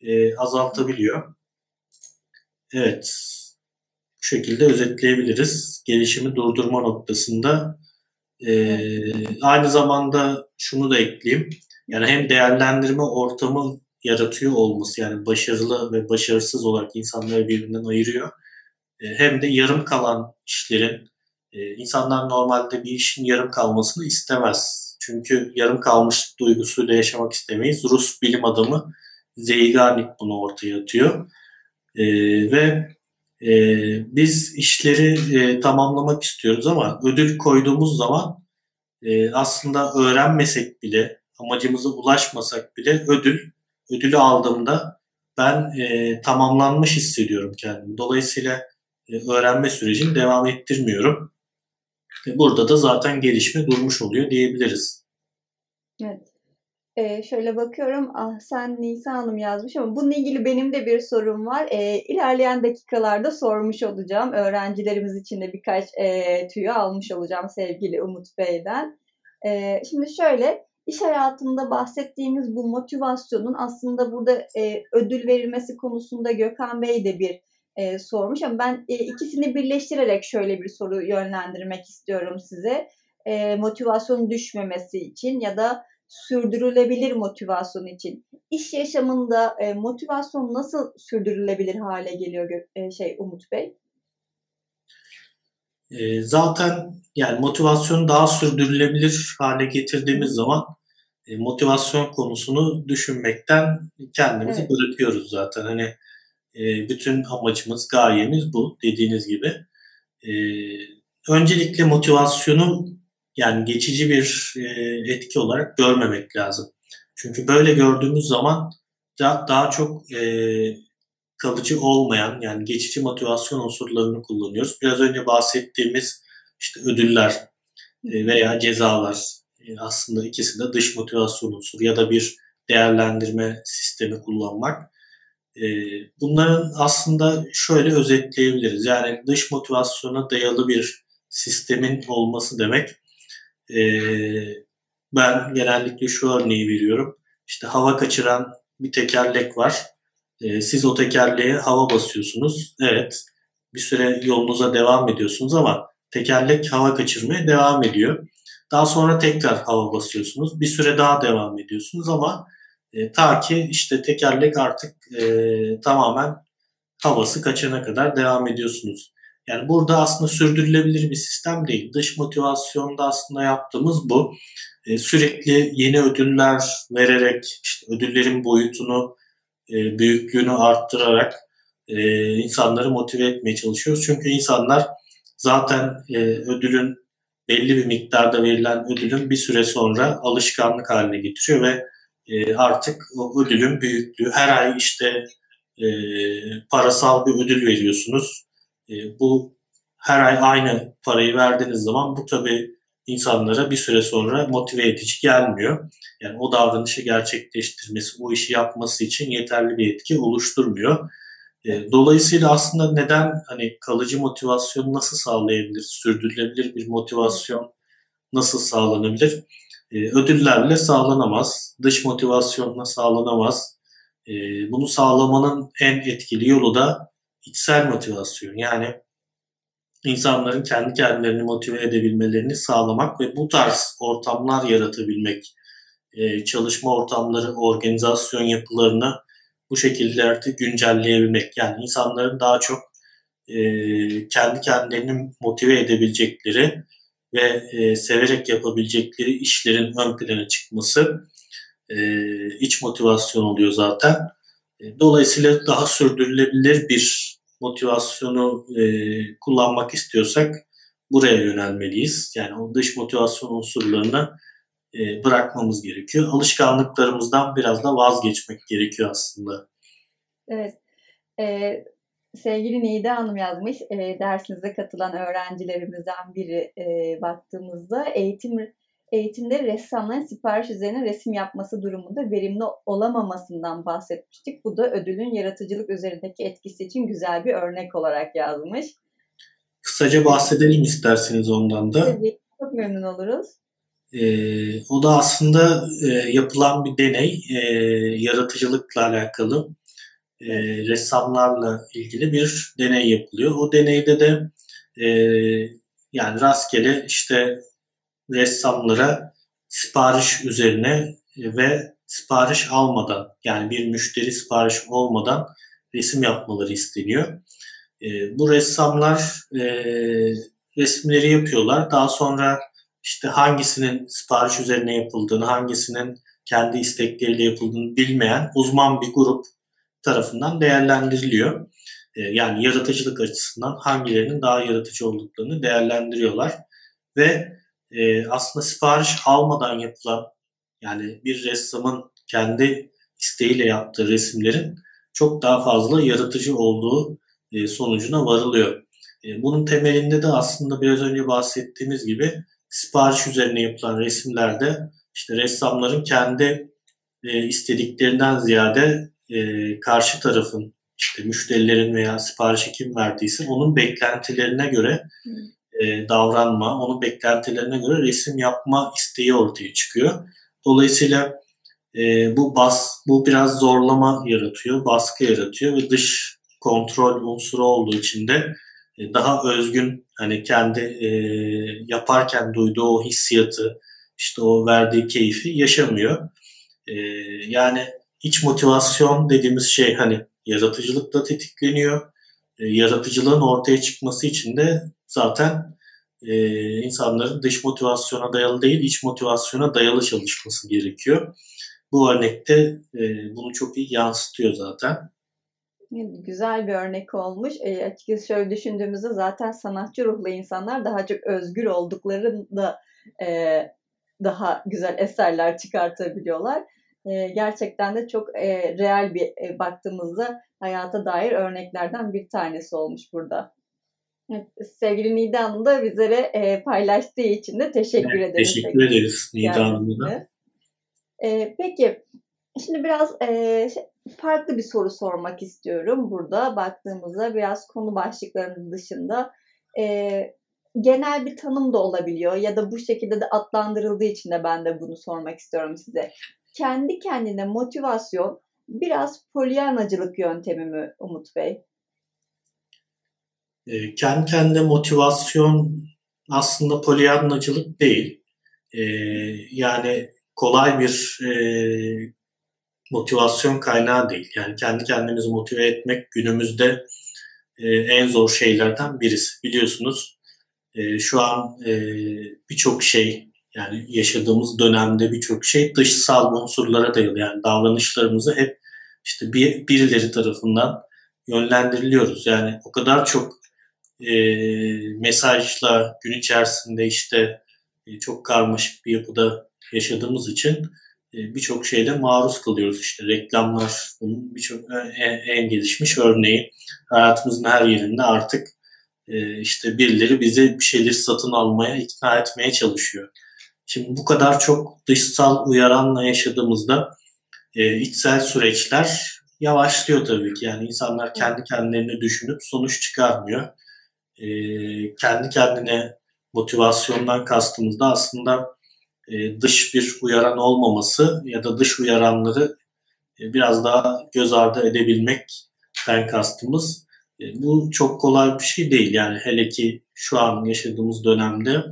e, azaltabiliyor. Evet, bu şekilde özetleyebiliriz. Gelişimi durdurma noktasında e, aynı zamanda şunu da ekleyeyim. Yani hem değerlendirme ortamı yaratıyor olması yani başarılı ve başarısız olarak insanları birbirinden ayırıyor. E, hem de yarım kalan işlerin e, insanlar normalde bir işin yarım kalmasını istemez. Çünkü yarım kalmış duygusuyla yaşamak istemeyiz. Rus bilim adamı Zeigarnik bunu ortaya atıyor. E, ve e, biz işleri e, tamamlamak istiyoruz ama ödül koyduğumuz zaman e, aslında öğrenmesek bile, amacımıza ulaşmasak bile ödül, ödülü aldığımda ben e, tamamlanmış hissediyorum kendimi. Dolayısıyla e, öğrenme sürecini devam ettirmiyorum. E, burada da zaten gelişme durmuş oluyor diyebiliriz. Evet. Ee, şöyle bakıyorum. Ah sen Nisa Hanım yazmış ama bununla ilgili benim de bir sorum var. Ee, ilerleyen dakikalarda sormuş olacağım. Öğrencilerimiz için de birkaç e, tüyo almış olacağım sevgili Umut Bey'den. Ee, şimdi şöyle iş hayatında bahsettiğimiz bu motivasyonun aslında burada e, ödül verilmesi konusunda Gökhan Bey de bir e, sormuş ama ben e, ikisini birleştirerek şöyle bir soru yönlendirmek istiyorum size. E, motivasyon düşmemesi için ya da sürdürülebilir motivasyon için. İş yaşamında e, motivasyon nasıl sürdürülebilir hale geliyor e, şey Umut Bey? E, zaten yani motivasyonu daha sürdürülebilir hale getirdiğimiz zaman e, motivasyon konusunu düşünmekten kendimizi evet. bırakıyoruz zaten. Hani e, bütün amacımız, gayemiz bu dediğiniz gibi. E, öncelikle motivasyonu yani geçici bir e, etki olarak görmemek lazım. Çünkü böyle gördüğümüz zaman da, daha çok e, kalıcı olmayan yani geçici motivasyon unsurlarını kullanıyoruz. Biraz önce bahsettiğimiz işte ödüller e, veya cezalar e, aslında ikisi de dış motivasyon unsuru ya da bir değerlendirme sistemi kullanmak. E, bunların aslında şöyle özetleyebiliriz. Yani dış motivasyona dayalı bir sistemin olması demek e, ben genellikle şu örneği veriyorum. İşte hava kaçıran bir tekerlek var. E, siz o tekerleğe hava basıyorsunuz. Evet bir süre yolunuza devam ediyorsunuz ama tekerlek hava kaçırmaya devam ediyor. Daha sonra tekrar hava basıyorsunuz. Bir süre daha devam ediyorsunuz ama e, ta ki işte tekerlek artık e, tamamen havası kaçana kadar devam ediyorsunuz. Yani burada aslında sürdürülebilir bir sistem değil. Dış motivasyonda aslında yaptığımız bu. E, sürekli yeni ödüller vererek, işte ödüllerin boyutunu, e, büyüklüğünü arttırarak e, insanları motive etmeye çalışıyoruz. Çünkü insanlar zaten e, ödülün belli bir miktarda verilen ödülün bir süre sonra alışkanlık haline getiriyor ve e, artık o ödülün büyüklüğü her ay işte e, parasal bir ödül veriyorsunuz e, bu her ay aynı parayı verdiğiniz zaman bu tabii insanlara bir süre sonra motive edici gelmiyor. Yani o davranışı gerçekleştirmesi, o işi yapması için yeterli bir etki oluşturmuyor. E, dolayısıyla aslında neden hani kalıcı motivasyon nasıl sağlayabilir, sürdürülebilir bir motivasyon nasıl sağlanabilir? E, ödüllerle sağlanamaz, dış motivasyonla sağlanamaz. Bunu sağlamanın en etkili yolu da içsel motivasyon yani insanların kendi kendilerini motive edebilmelerini sağlamak ve bu tarz ortamlar yaratabilmek, e, çalışma ortamları, organizasyon yapılarını bu şekillerde güncelleyebilmek. Yani insanların daha çok e, kendi kendilerini motive edebilecekleri ve e, severek yapabilecekleri işlerin ön plana çıkması iç motivasyon oluyor zaten. Dolayısıyla daha sürdürülebilir bir motivasyonu e, kullanmak istiyorsak buraya yönelmeliyiz. Yani o dış motivasyon unsurlarını e, bırakmamız gerekiyor. Alışkanlıklarımızdan biraz da vazgeçmek gerekiyor aslında. Evet. Ee, sevgili Nida Hanım yazmış. E, dersinize katılan öğrencilerimizden biri e, baktığımızda eğitim eğitimde ressamların sipariş üzerine resim yapması durumunda verimli olamamasından bahsetmiştik. Bu da ödülün yaratıcılık üzerindeki etkisi için güzel bir örnek olarak yazmış. Kısaca bahsedelim isterseniz ondan da. Tabii, çok memnun oluruz. Ee, o da aslında e, yapılan bir deney, e, yaratıcılıkla alakalı, e, ressamlarla ilgili bir deney yapılıyor. O deneyde de e, yani rastgele işte ressamlara sipariş üzerine ve sipariş almadan yani bir müşteri sipariş olmadan resim yapmaları isteniyor. E, bu ressamlar e, resimleri yapıyorlar. Daha sonra işte hangisinin sipariş üzerine yapıldığını, hangisinin kendi istekleriyle yapıldığını bilmeyen uzman bir grup tarafından değerlendiriliyor. E, yani yaratıcılık açısından hangilerinin daha yaratıcı olduklarını değerlendiriyorlar. Ve e, aslında sipariş almadan yapılan yani bir ressamın kendi isteğiyle yaptığı resimlerin çok daha fazla yaratıcı olduğu e, sonucuna varılıyor. E, bunun temelinde de aslında biraz önce bahsettiğimiz gibi sipariş üzerine yapılan resimlerde işte ressamların kendi e, istediklerinden ziyade e, karşı tarafın işte müşterilerin veya siparişi kim verdiyse onun beklentilerine göre e, davranma, onun beklentilerine göre resim yapma isteği ortaya çıkıyor. Dolayısıyla e, bu bas, bu biraz zorlama yaratıyor, baskı yaratıyor ve dış kontrol unsuru olduğu için de e, daha özgün hani kendi e, yaparken duyduğu o hissiyatı, işte o verdiği keyfi yaşamıyor. E, yani iç motivasyon dediğimiz şey hani yaratıcılıkla tetikleniyor. E, yaratıcılığın ortaya çıkması için de zaten e, insanların dış motivasyona dayalı değil, iç motivasyona dayalı çalışması gerekiyor. Bu örnekte e, bunu çok iyi yansıtıyor zaten. Güzel bir örnek olmuş. E, açıkçası şöyle düşündüğümüzde zaten sanatçı ruhlu insanlar daha çok özgür olduklarında e, daha güzel eserler çıkartabiliyorlar. E, gerçekten de çok e, real bir e, baktığımızda hayata dair örneklerden bir tanesi olmuş burada. Evet, sevgili Nida Hanım da bizlere e, paylaştığı için de teşekkür evet, ederiz. Teşekkür ederiz Nida Hanım'a. E, peki, şimdi biraz e, farklı bir soru sormak istiyorum burada. Baktığımızda biraz konu başlıklarının dışında e, genel bir tanım da olabiliyor ya da bu şekilde de adlandırıldığı için de ben de bunu sormak istiyorum size. Kendi kendine motivasyon biraz polyanacılık yöntemi mi Umut Bey? E, kendi kendine motivasyon aslında polyanlacılık değil. E, yani kolay bir e, motivasyon kaynağı değil. Yani kendi kendimizi motive etmek günümüzde e, en zor şeylerden birisi. Biliyorsunuz e, şu an e, birçok şey yani yaşadığımız dönemde birçok şey dışsal unsurlara dayalı. Yani davranışlarımızı hep işte bir, birileri tarafından yönlendiriliyoruz. Yani o kadar çok e, mesajla gün içerisinde işte e, çok karmaşık bir yapıda yaşadığımız için e, birçok şeyde maruz kalıyoruz. İşte reklamlar bunun birçok en, e, en gelişmiş örneği. Hayatımızın her yerinde artık e, işte birileri bizi bir şeyleri satın almaya, ikna etmeye çalışıyor. Şimdi bu kadar çok dışsal uyaranla yaşadığımızda e, içsel süreçler yavaşlıyor tabii ki. Yani insanlar kendi kendilerini düşünüp sonuç çıkarmıyor e, kendi kendine motivasyondan kastımızda aslında e, dış bir uyaran olmaması ya da dış uyaranları e, biraz daha göz ardı edebilmekten kastımız. E, bu çok kolay bir şey değil. Yani hele ki şu an yaşadığımız dönemde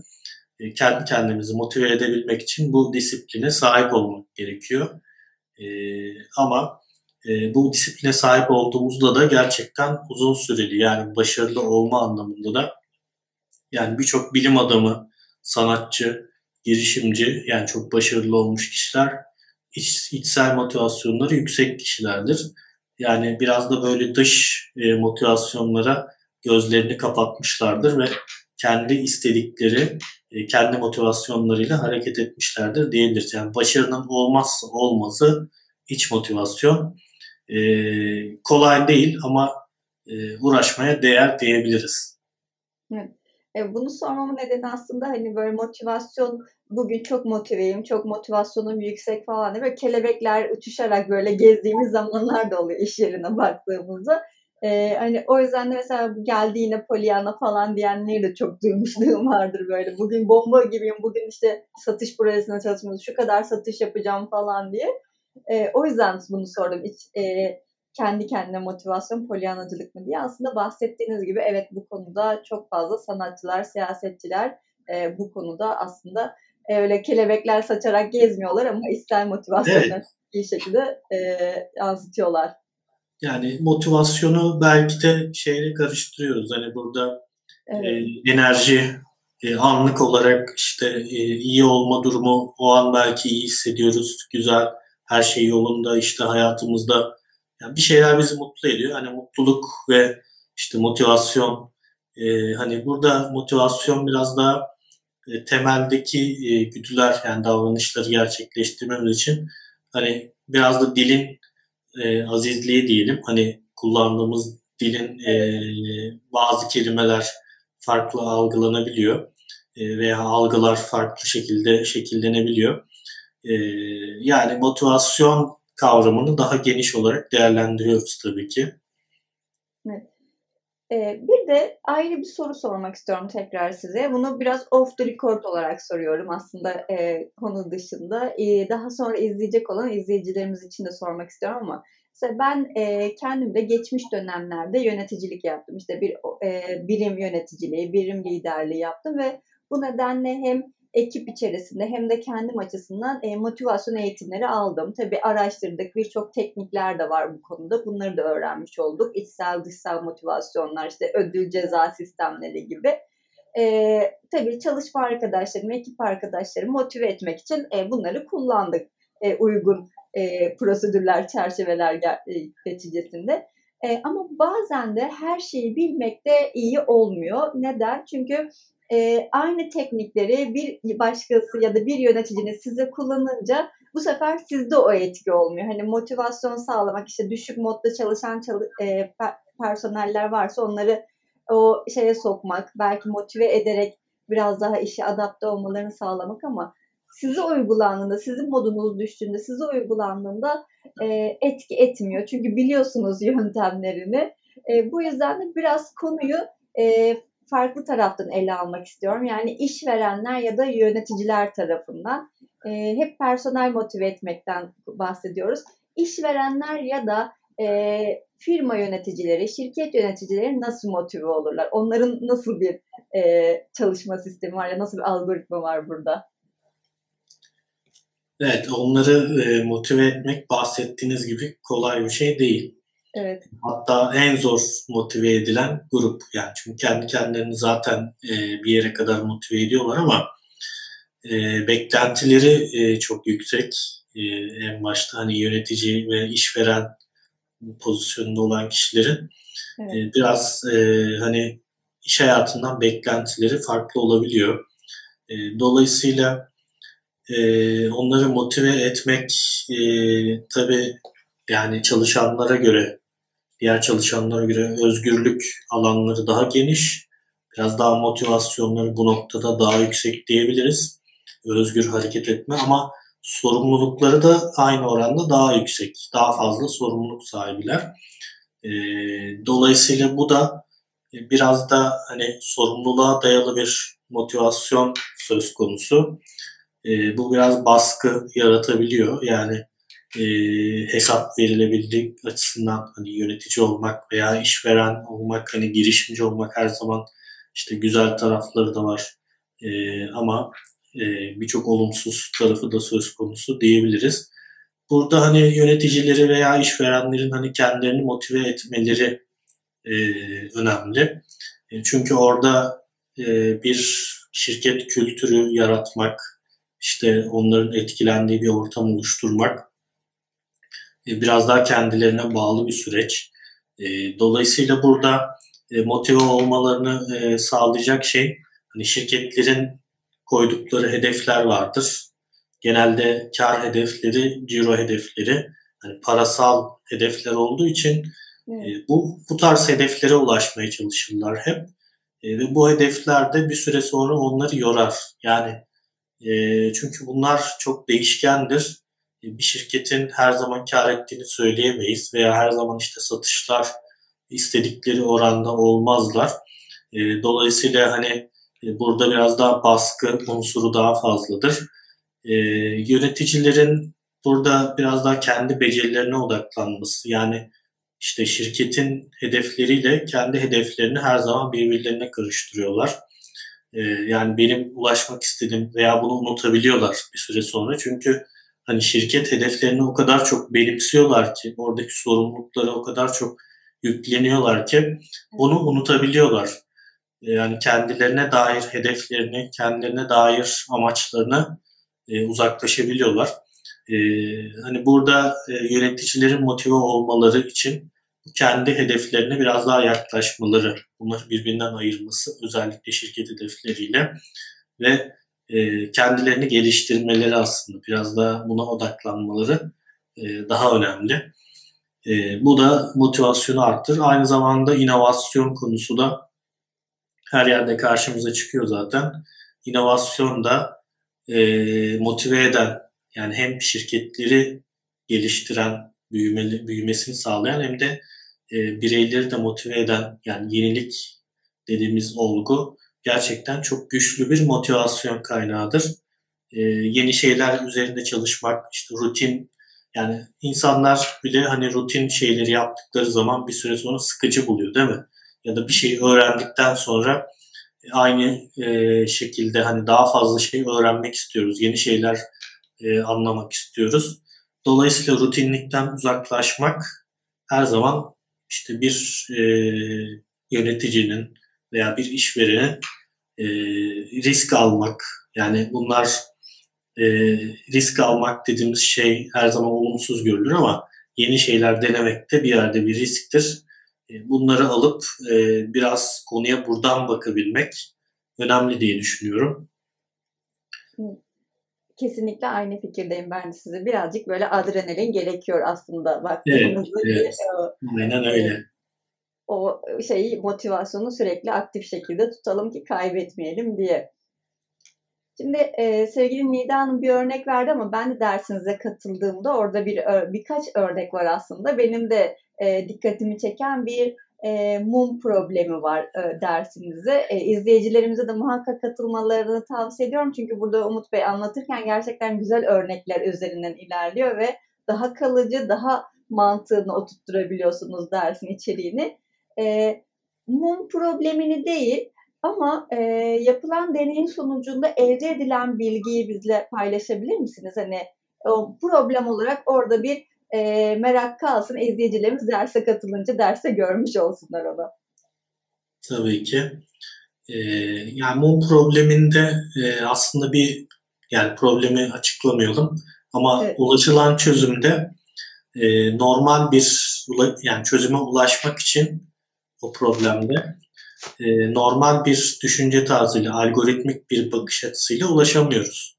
e, kendi kendimizi motive edebilmek için bu disipline sahip olmak gerekiyor. E, ama e, bu disipline sahip olduğumuzda da gerçekten uzun süreli yani başarılı olma anlamında da yani birçok bilim adamı, sanatçı, girişimci yani çok başarılı olmuş kişiler iç, içsel motivasyonları yüksek kişilerdir. Yani biraz da böyle dış e, motivasyonlara gözlerini kapatmışlardır ve kendi istedikleri, e, kendi motivasyonlarıyla hareket etmişlerdir diyebiliriz. Yani başarının olmazsa olmazı iç motivasyon. E, kolay değil ama e, uğraşmaya değer diyebiliriz. Evet. E, bunu sormamın nedeni aslında hani böyle motivasyon bugün çok motiveyim, çok motivasyonum yüksek falan diye böyle kelebekler uçuşarak böyle gezdiğimiz zamanlar da oluyor iş yerine baktığımızda. Ee, hani o yüzden de mesela geldi yine Pollyanna falan diyenleri de çok duymuşluğum vardır böyle. Bugün bomba gibiyim, bugün işte satış projesinde çalışmıyoruz, şu kadar satış yapacağım falan diye. Ee, o yüzden bunu sordum. Hiç, e, kendi kendine motivasyon polyanacılık mı diye. Aslında bahsettiğiniz gibi evet bu konuda çok fazla sanatçılar, siyasetçiler e, bu konuda aslında e, öyle kelebekler saçarak gezmiyorlar ama ister motivasyonu evet. bir şekilde e, yansıtıyorlar. Yani motivasyonu belki de şeyle karıştırıyoruz. Hani burada evet. e, enerji e, anlık olarak işte e, iyi olma durumu o an belki iyi hissediyoruz. Güzel her şey yolunda işte hayatımızda yani bir şeyler bizi mutlu ediyor. Hani mutluluk ve işte motivasyon e, hani burada motivasyon biraz daha e, temeldeki e, güdüler yani davranışları gerçekleştirmemiz için hani biraz da dilin e, azizliği diyelim. Hani kullandığımız dilin e, bazı kelimeler farklı algılanabiliyor e, veya algılar farklı şekilde şekillenebiliyor. E, yani motivasyon kavramını daha geniş olarak değerlendiriyoruz tabii ki. Evet. Ee, bir de ayrı bir soru sormak istiyorum tekrar size. Bunu biraz off the record olarak soruyorum aslında e, konu dışında. E, daha sonra izleyecek olan izleyicilerimiz için de sormak istiyorum ama mesela ben e, kendim de geçmiş dönemlerde yöneticilik yaptım. İşte bir e, birim yöneticiliği, birim liderliği yaptım ve bu nedenle hem ekip içerisinde hem de kendim açısından e, motivasyon eğitimleri aldım. Tabii araştırdık. Birçok teknikler de var bu konuda. Bunları da öğrenmiş olduk. İçsel dışsal motivasyonlar, işte ödül ceza sistemleri gibi. E, tabii çalışma arkadaşlarım, ekip arkadaşlarımı motive etmek için e, bunları kullandık. E, uygun e, prosedürler, çerçeveler e, neticesinde. E, ama bazen de her şeyi bilmek de iyi olmuyor. Neden? Çünkü e, aynı teknikleri bir başkası ya da bir yöneticinin size kullanınca bu sefer sizde o etki olmuyor. Hani motivasyon sağlamak işte düşük modda çalışan çalı, e, personeller varsa onları o şeye sokmak, belki motive ederek biraz daha işe adapte olmalarını sağlamak ama size uygulandığında, sizin modunuz düştüğünde, size uygulandığında e, etki etmiyor. Çünkü biliyorsunuz yöntemlerini. E, bu yüzden de biraz konuyu e, farklı taraftan ele almak istiyorum. Yani işverenler ya da yöneticiler tarafından e, hep personel motive etmekten bahsediyoruz. İşverenler ya da e, firma yöneticileri, şirket yöneticileri nasıl motive olurlar? Onların nasıl bir e, çalışma sistemi var ya nasıl bir algoritma var burada? Evet, onları e, motive etmek bahsettiğiniz gibi kolay bir şey değil. Evet. Hatta en zor motive edilen grup. Yani çünkü kendi kendilerini zaten e, bir yere kadar motive ediyorlar ama e, beklentileri e, çok yüksek. E, en başta hani yönetici ve işveren pozisyonunda olan kişilerin evet. e, biraz e, hani iş hayatından beklentileri farklı olabiliyor. E, dolayısıyla e, onları motive etmek e, tabii yani çalışanlara göre diğer çalışanlara göre özgürlük alanları daha geniş. Biraz daha motivasyonları bu noktada daha yüksek diyebiliriz. Özgür hareket etme ama sorumlulukları da aynı oranda daha yüksek. Daha fazla sorumluluk sahibiler. E, dolayısıyla bu da biraz da hani sorumluluğa dayalı bir motivasyon söz konusu. E, bu biraz baskı yaratabiliyor. Yani e, hesap verilebildiği açısından hani yönetici olmak veya işveren olmak hani girişimci olmak her zaman işte güzel tarafları da var. E, ama e, birçok olumsuz tarafı da söz konusu diyebiliriz. Burada hani yöneticileri veya işverenlerin hani kendilerini motive etmeleri e, önemli. E, çünkü orada e, bir şirket kültürü yaratmak, işte onların etkilendiği bir ortam oluşturmak biraz daha kendilerine bağlı bir süreç. dolayısıyla burada motive olmalarını sağlayacak şey hani şirketlerin koydukları hedefler vardır. Genelde kar hedefleri, ciro hedefleri, hani parasal hedefler olduğu için evet. bu bu tarz hedeflere ulaşmaya çalışırlar hep. ve bu hedefler de bir süre sonra onları yorar. Yani e, çünkü bunlar çok değişkendir. E, bir şirketin her zaman kar ettiğini söyleyemeyiz veya her zaman işte satışlar istedikleri oranda olmazlar. E, dolayısıyla hani e, burada biraz daha baskı unsuru daha fazladır. Yöneticilerin burada biraz daha kendi becerilerine odaklanması yani işte şirketin hedefleriyle kendi hedeflerini her zaman birbirlerine karıştırıyorlar. Yani benim ulaşmak istediğim veya bunu unutabiliyorlar bir süre sonra. Çünkü hani şirket hedeflerini o kadar çok benimsiyorlar ki oradaki sorumlulukları o kadar çok yükleniyorlar ki onu unutabiliyorlar. Yani kendilerine dair hedeflerini, kendilerine dair amaçlarını e, uzaklaşabiliyorlar. E, hani burada e, yöneticilerin motive olmaları için kendi hedeflerine biraz daha yaklaşmaları, bunları birbirinden ayırması özellikle şirket hedefleriyle ve e, kendilerini geliştirmeleri aslında biraz daha buna odaklanmaları e, daha önemli. E, bu da motivasyonu arttırır. Aynı zamanda inovasyon konusu da her yerde karşımıza çıkıyor zaten. İnovasyon da motive eden yani hem şirketleri geliştiren, büyümeli, büyümesini sağlayan hem de e, bireyleri de motive eden yani yenilik dediğimiz olgu gerçekten çok güçlü bir motivasyon kaynağıdır. E, yeni şeyler üzerinde çalışmak, işte rutin yani insanlar bile hani rutin şeyleri yaptıkları zaman bir süre sonra sıkıcı buluyor değil mi? Ya da bir şeyi öğrendikten sonra aynı e, şekilde hani daha fazla şey öğrenmek istiyoruz. Yeni şeyler e, anlamak istiyoruz. Dolayısıyla rutinlikten uzaklaşmak her zaman işte bir e, yöneticinin veya bir işverenin e, risk almak yani bunlar e, risk almak dediğimiz şey her zaman olumsuz görülür ama yeni şeyler denemek de bir yerde bir risktir. E, bunları alıp e, biraz konuya buradan bakabilmek önemli diye düşünüyorum. Kesinlikle aynı fikirdeyim ben de size. Birazcık böyle adrenalin gerekiyor aslında baktığımızda. Evet, evet. Aynen öyle. O şeyi motivasyonu sürekli aktif şekilde tutalım ki kaybetmeyelim diye. Şimdi e, sevgili Nida Hanım bir örnek verdi ama ben de dersinize katıldığımda orada bir birkaç örnek var aslında. Benim de e, dikkatimi çeken bir e, mum problemi var e, dersinize. E, izleyicilerimize de muhakkak katılmalarını tavsiye ediyorum. Çünkü burada Umut Bey anlatırken gerçekten güzel örnekler üzerinden ilerliyor ve daha kalıcı, daha mantığını oturtturabiliyorsunuz dersin içeriğini. E, mum problemini değil ama e, yapılan deneyin sonucunda elde edilen bilgiyi bizle paylaşabilir misiniz? Hani o problem olarak orada bir e, merak kalsın. İzleyicilerimiz derse katılınca derse görmüş olsunlar onu. Tabii ki. E, yani mum probleminde e, aslında bir yani problemi açıklamayalım ama evet. ulaşılan çözümde e, normal bir yani çözüme ulaşmak için o problemde e, normal bir düşünce tarzıyla, algoritmik bir bakış açısıyla ulaşamıyoruz.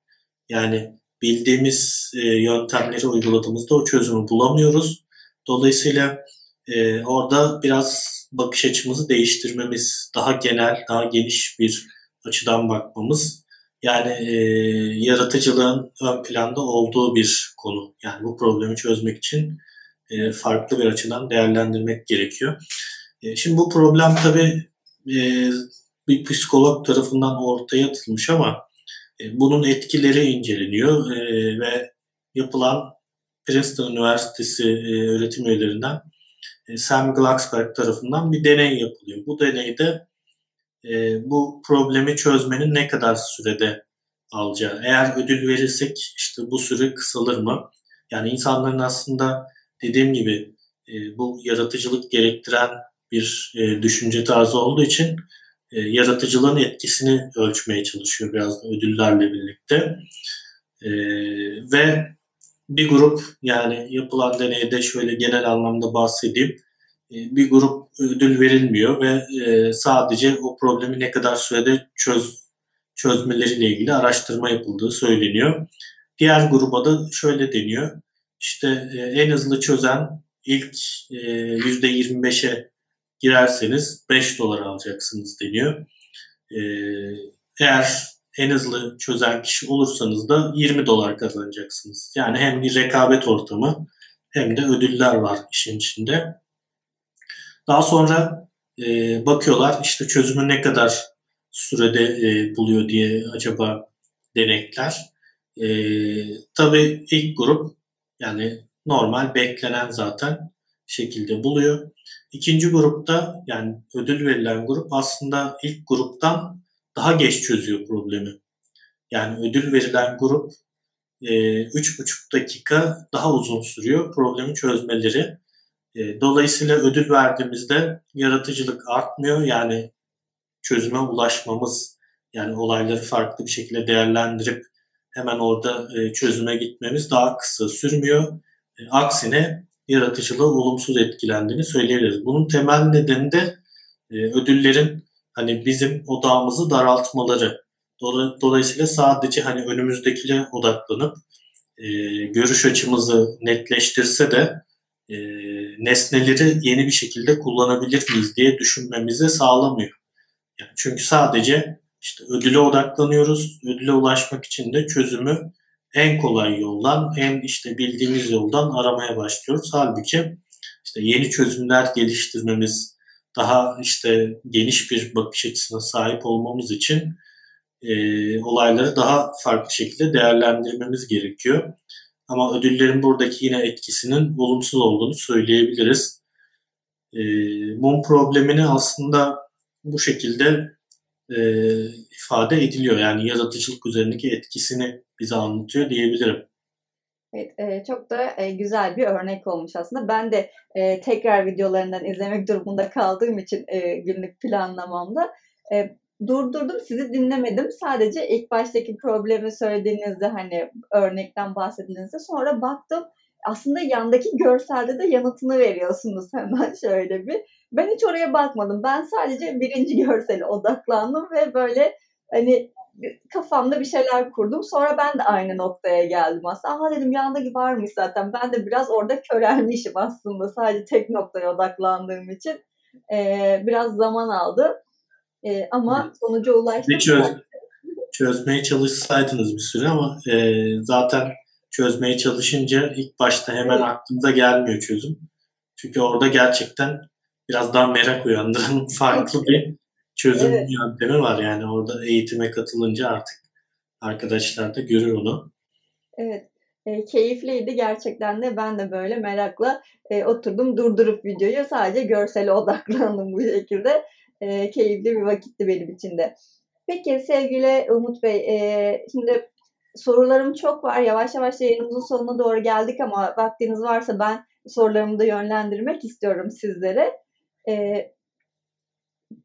Yani bildiğimiz e, yöntemleri uyguladığımızda o çözümü bulamıyoruz. Dolayısıyla e, orada biraz bakış açımızı değiştirmemiz, daha genel, daha geniş bir açıdan bakmamız, yani e, yaratıcılığın ön planda olduğu bir konu. Yani bu problemi çözmek için e, farklı bir açıdan değerlendirmek gerekiyor. E, şimdi bu problem tabii e, bir psikolog tarafından ortaya atılmış ama e, bunun etkileri inceleniyor ve yapılan Princeton Üniversitesi öğretim üyelerinden Sam Glucksberg tarafından bir deney yapılıyor. Bu deneyde bu problemi çözmenin ne kadar sürede alacağı. Eğer ödül verirsek işte bu süre kısalır mı? Yani insanların aslında dediğim gibi bu yaratıcılık gerektiren bir düşünce tarzı olduğu için e, yaratıcılığın etkisini ölçmeye çalışıyor biraz da ödüllerle birlikte. E, ve bir grup yani yapılan deneyde şöyle genel anlamda bahsedeyim. E, bir grup ödül verilmiyor ve e, sadece o problemi ne kadar sürede çöz çözmeleriyle ilgili araştırma yapıldığı söyleniyor. Diğer gruba da şöyle deniyor. İşte e, en hızlı çözen ilk %25'e girerseniz 5 dolar alacaksınız deniyor. Eğer en hızlı çözen kişi olursanız da 20 dolar kazanacaksınız. Yani hem bir rekabet ortamı hem de ödüller var işin içinde. Daha sonra e, bakıyorlar işte çözümü ne kadar sürede e, buluyor diye acaba denekler. E, tabii ilk grup yani normal beklenen zaten şekilde buluyor. İkinci grupta yani ödül verilen grup aslında ilk gruptan daha geç çözüyor problemi. Yani ödül verilen grup e, üç buçuk dakika daha uzun sürüyor problemi çözmeleri. E, dolayısıyla ödül verdiğimizde yaratıcılık artmıyor. Yani çözüme ulaşmamız yani olayları farklı bir şekilde değerlendirip hemen orada e, çözüme gitmemiz daha kısa sürmüyor. Aksine yaratıcılığı olumsuz etkilendiğini söyleyebiliriz. Bunun temel nedeni de ödüllerin hani bizim odağımızı daraltmaları. Dolayısıyla sadece hani önümüzdekine odaklanıp e, görüş açımızı netleştirse de e, nesneleri yeni bir şekilde kullanabilir miyiz diye düşünmemizi sağlamıyor. Yani çünkü sadece işte ödüle odaklanıyoruz. Ödüle ulaşmak için de çözümü en kolay yoldan, en işte bildiğimiz yoldan aramaya başlıyoruz. Halbuki işte yeni çözümler geliştirmemiz, daha işte geniş bir bakış açısına sahip olmamız için e, olayları daha farklı şekilde değerlendirmemiz gerekiyor. Ama ödüllerin buradaki yine etkisinin olumsuz olduğunu söyleyebiliriz. E, mum problemini aslında bu şekilde e, ifade ediliyor. Yani yaratıcılık üzerindeki etkisini bize anlatıyor diyebilirim. Evet, e, çok da e, güzel bir örnek olmuş aslında. Ben de e, tekrar videolarından izlemek durumunda kaldığım için e, günlük planlamamda e, durdurdum, sizi dinlemedim. Sadece ilk baştaki problemi söylediğinizde hani örnekten bahsettiğinizde sonra baktım aslında yandaki görselde de yanıtını veriyorsunuz hemen şöyle bir. Ben hiç oraya bakmadım. Ben sadece birinci görsele odaklandım ve böyle hani kafamda bir şeyler kurdum. Sonra ben de aynı noktaya geldim aslında. Aha dedim yandaki varmış zaten. Ben de biraz orada körelmişim aslında. Sadece tek noktaya odaklandığım için. Ee, biraz zaman aldı. Ee, ama sonuca ulaştım. Çöz, çözmeye çalışsaydınız bir süre ama e, zaten çözmeye çalışınca ilk başta hemen evet. aklınıza gelmiyor çözüm. Çünkü orada gerçekten biraz daha merak uyandıran farklı bir çözüm evet. yöntemi var yani orada eğitime katılınca artık arkadaşlar da görür onu. Evet. E, keyifliydi gerçekten de ben de böyle merakla e, oturdum durdurup videoyu sadece görsele odaklandım bu şekilde. E, keyifli bir vakitti benim için de. Peki sevgili Umut Bey e, şimdi sorularım çok var. Yavaş yavaş yayınımızın sonuna doğru geldik ama vaktiniz varsa ben sorularımı da yönlendirmek istiyorum sizlere. E,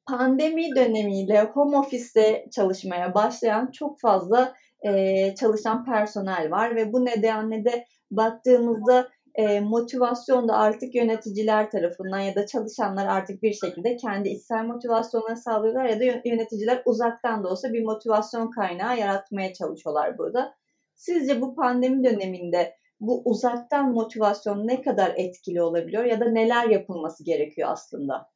pandemi dönemiyle home office'te çalışmaya başlayan çok fazla e, çalışan personel var ve bu nedenle de baktığımızda e, motivasyon da artık yöneticiler tarafından ya da çalışanlar artık bir şekilde kendi içsel motivasyonları sağlıyorlar ya da yöneticiler uzaktan da olsa bir motivasyon kaynağı yaratmaya çalışıyorlar burada. Sizce bu pandemi döneminde bu uzaktan motivasyon ne kadar etkili olabiliyor ya da neler yapılması gerekiyor aslında?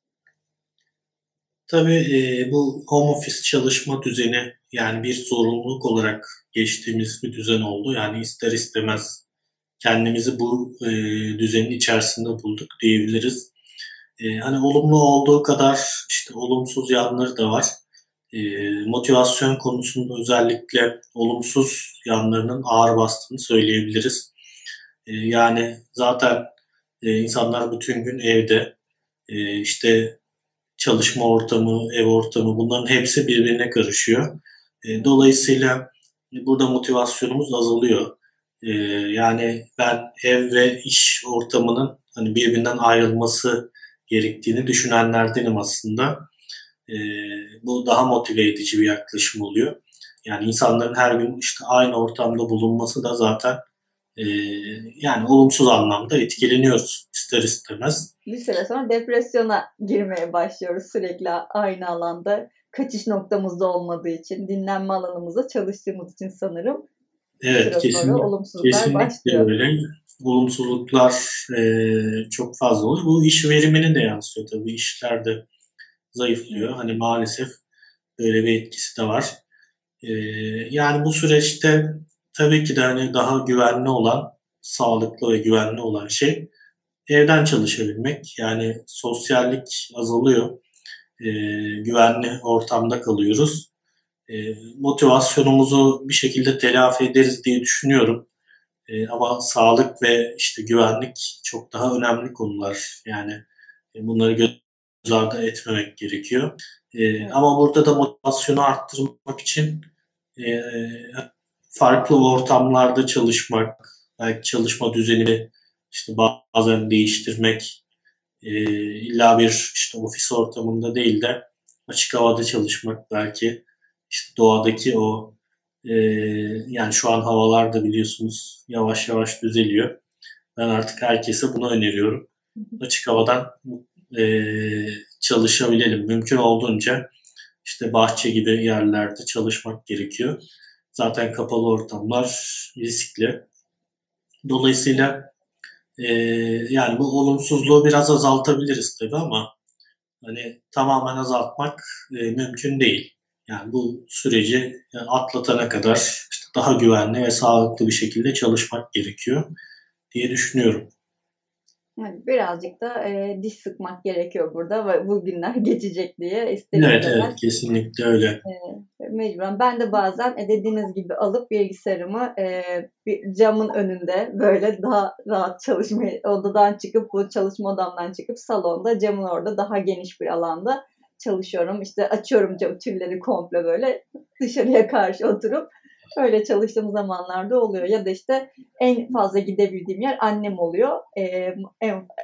Tabii e, bu home office çalışma düzeni yani bir zorunluluk olarak geçtiğimiz bir düzen oldu. Yani ister istemez kendimizi bu e, düzenin içerisinde bulduk diyebiliriz. E, hani olumlu olduğu kadar işte olumsuz yanları da var. E, motivasyon konusunda özellikle olumsuz yanlarının ağır bastığını söyleyebiliriz. E, yani zaten e, insanlar bütün gün evde e, işte çalışma ortamı, ev ortamı bunların hepsi birbirine karışıyor. E, dolayısıyla burada motivasyonumuz azalıyor. E, yani ben ev ve iş ortamının hani birbirinden ayrılması gerektiğini düşünenlerdenim aslında. E, bu daha motive edici bir yaklaşım oluyor. Yani insanların her gün işte aynı ortamda bulunması da zaten e, yani olumsuz anlamda etkileniyoruz ister istemez. Bir süre sonra depresyona girmeye başlıyoruz sürekli aynı alanda kaçış noktamızda olmadığı için, dinlenme alanımızda çalıştığımız için sanırım. Evet, kesinlikle, olumsuzluklar kesinlikle başlıyor. öyle. Olumsuzluklar e, çok fazla oluyor. Bu iş verimini de yansıyor tabii. İşler de zayıflıyor. Hani maalesef böyle bir etkisi de var. E, yani bu süreçte tabii ki de hani daha güvenli olan, sağlıklı ve güvenli olan şey evden çalışabilmek. Yani sosyallik azalıyor. E, güvenli ortamda kalıyoruz. E, motivasyonumuzu bir şekilde telafi ederiz diye düşünüyorum. E, ama sağlık ve işte güvenlik çok daha önemli konular. Yani e, bunları göz ardı etmemek gerekiyor. E, ama burada da motivasyonu arttırmak için e, farklı ortamlarda çalışmak, belki çalışma düzenini işte bazen değiştirmek, e, illa bir işte ofis ortamında değil de açık havada çalışmak belki işte doğadaki o e, yani şu an havalar da biliyorsunuz yavaş yavaş düzeliyor. Ben artık herkese bunu öneriyorum. Açık havadan e, çalışabilelim. Mümkün olduğunca işte bahçe gibi yerlerde çalışmak gerekiyor. Zaten kapalı ortamlar riskli. Dolayısıyla e, yani bu olumsuzluğu biraz azaltabiliriz tabii ama hani tamamen azaltmak e, mümkün değil. Yani bu süreci atlatana kadar işte daha güvenli ve sağlıklı bir şekilde çalışmak gerekiyor diye düşünüyorum. Yani birazcık da e, diş sıkmak gerekiyor burada ve bu günler geçecek diye istedim. Evet, evet kesinlikle öyle. E, mecburen. Ben de bazen e, dediğiniz gibi alıp bilgisayarımı e, bir camın önünde böyle daha rahat çalışmayı odadan çıkıp bu çalışma odamdan çıkıp salonda camın orada daha geniş bir alanda çalışıyorum. İşte açıyorum cam tülleri komple böyle dışarıya karşı oturup öyle çalıştığım zamanlarda oluyor. Ya da işte en fazla gidebildiğim yer annem oluyor. Ee,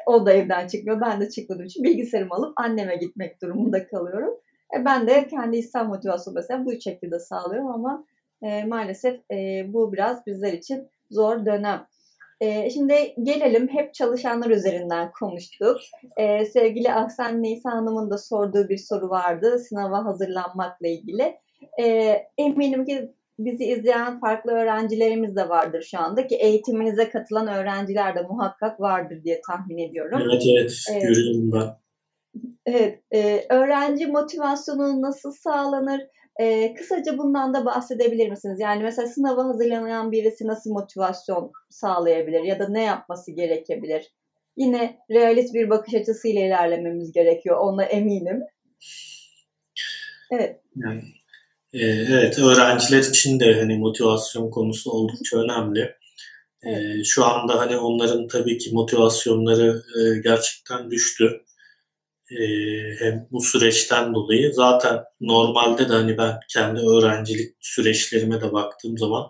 o da evden çıkmıyor. Ben de çıkmadığım için bilgisayarımı alıp anneme gitmek durumunda kalıyorum. E, ben de kendi İslam motivasyonu mesela bu şekilde sağlıyorum ama e, maalesef e, bu biraz bizler için zor dönem. E, şimdi gelelim hep çalışanlar üzerinden konuştuk. E, sevgili Ahsen Neysa Hanım'ın da sorduğu bir soru vardı sınava hazırlanmakla ilgili. E, eminim ki bizi izleyen farklı öğrencilerimiz de vardır şu anda ki eğitiminize katılan öğrenciler de muhakkak vardır diye tahmin ediyorum. Evet evet ee, görüyorum ben. Evet, e, öğrenci motivasyonu nasıl sağlanır? E, kısaca bundan da bahsedebilir misiniz? Yani mesela sınava hazırlanan birisi nasıl motivasyon sağlayabilir ya da ne yapması gerekebilir? Yine realist bir bakış açısıyla ilerlememiz gerekiyor, ona eminim. Evet. Yani ee, evet, öğrenciler için de hani motivasyon konusu oldukça önemli. Evet. Şu anda hani onların tabii ki motivasyonları e, gerçekten düştü. Ee, hem bu süreçten dolayı zaten normalde de hani ben kendi öğrencilik süreçlerime de baktığım zaman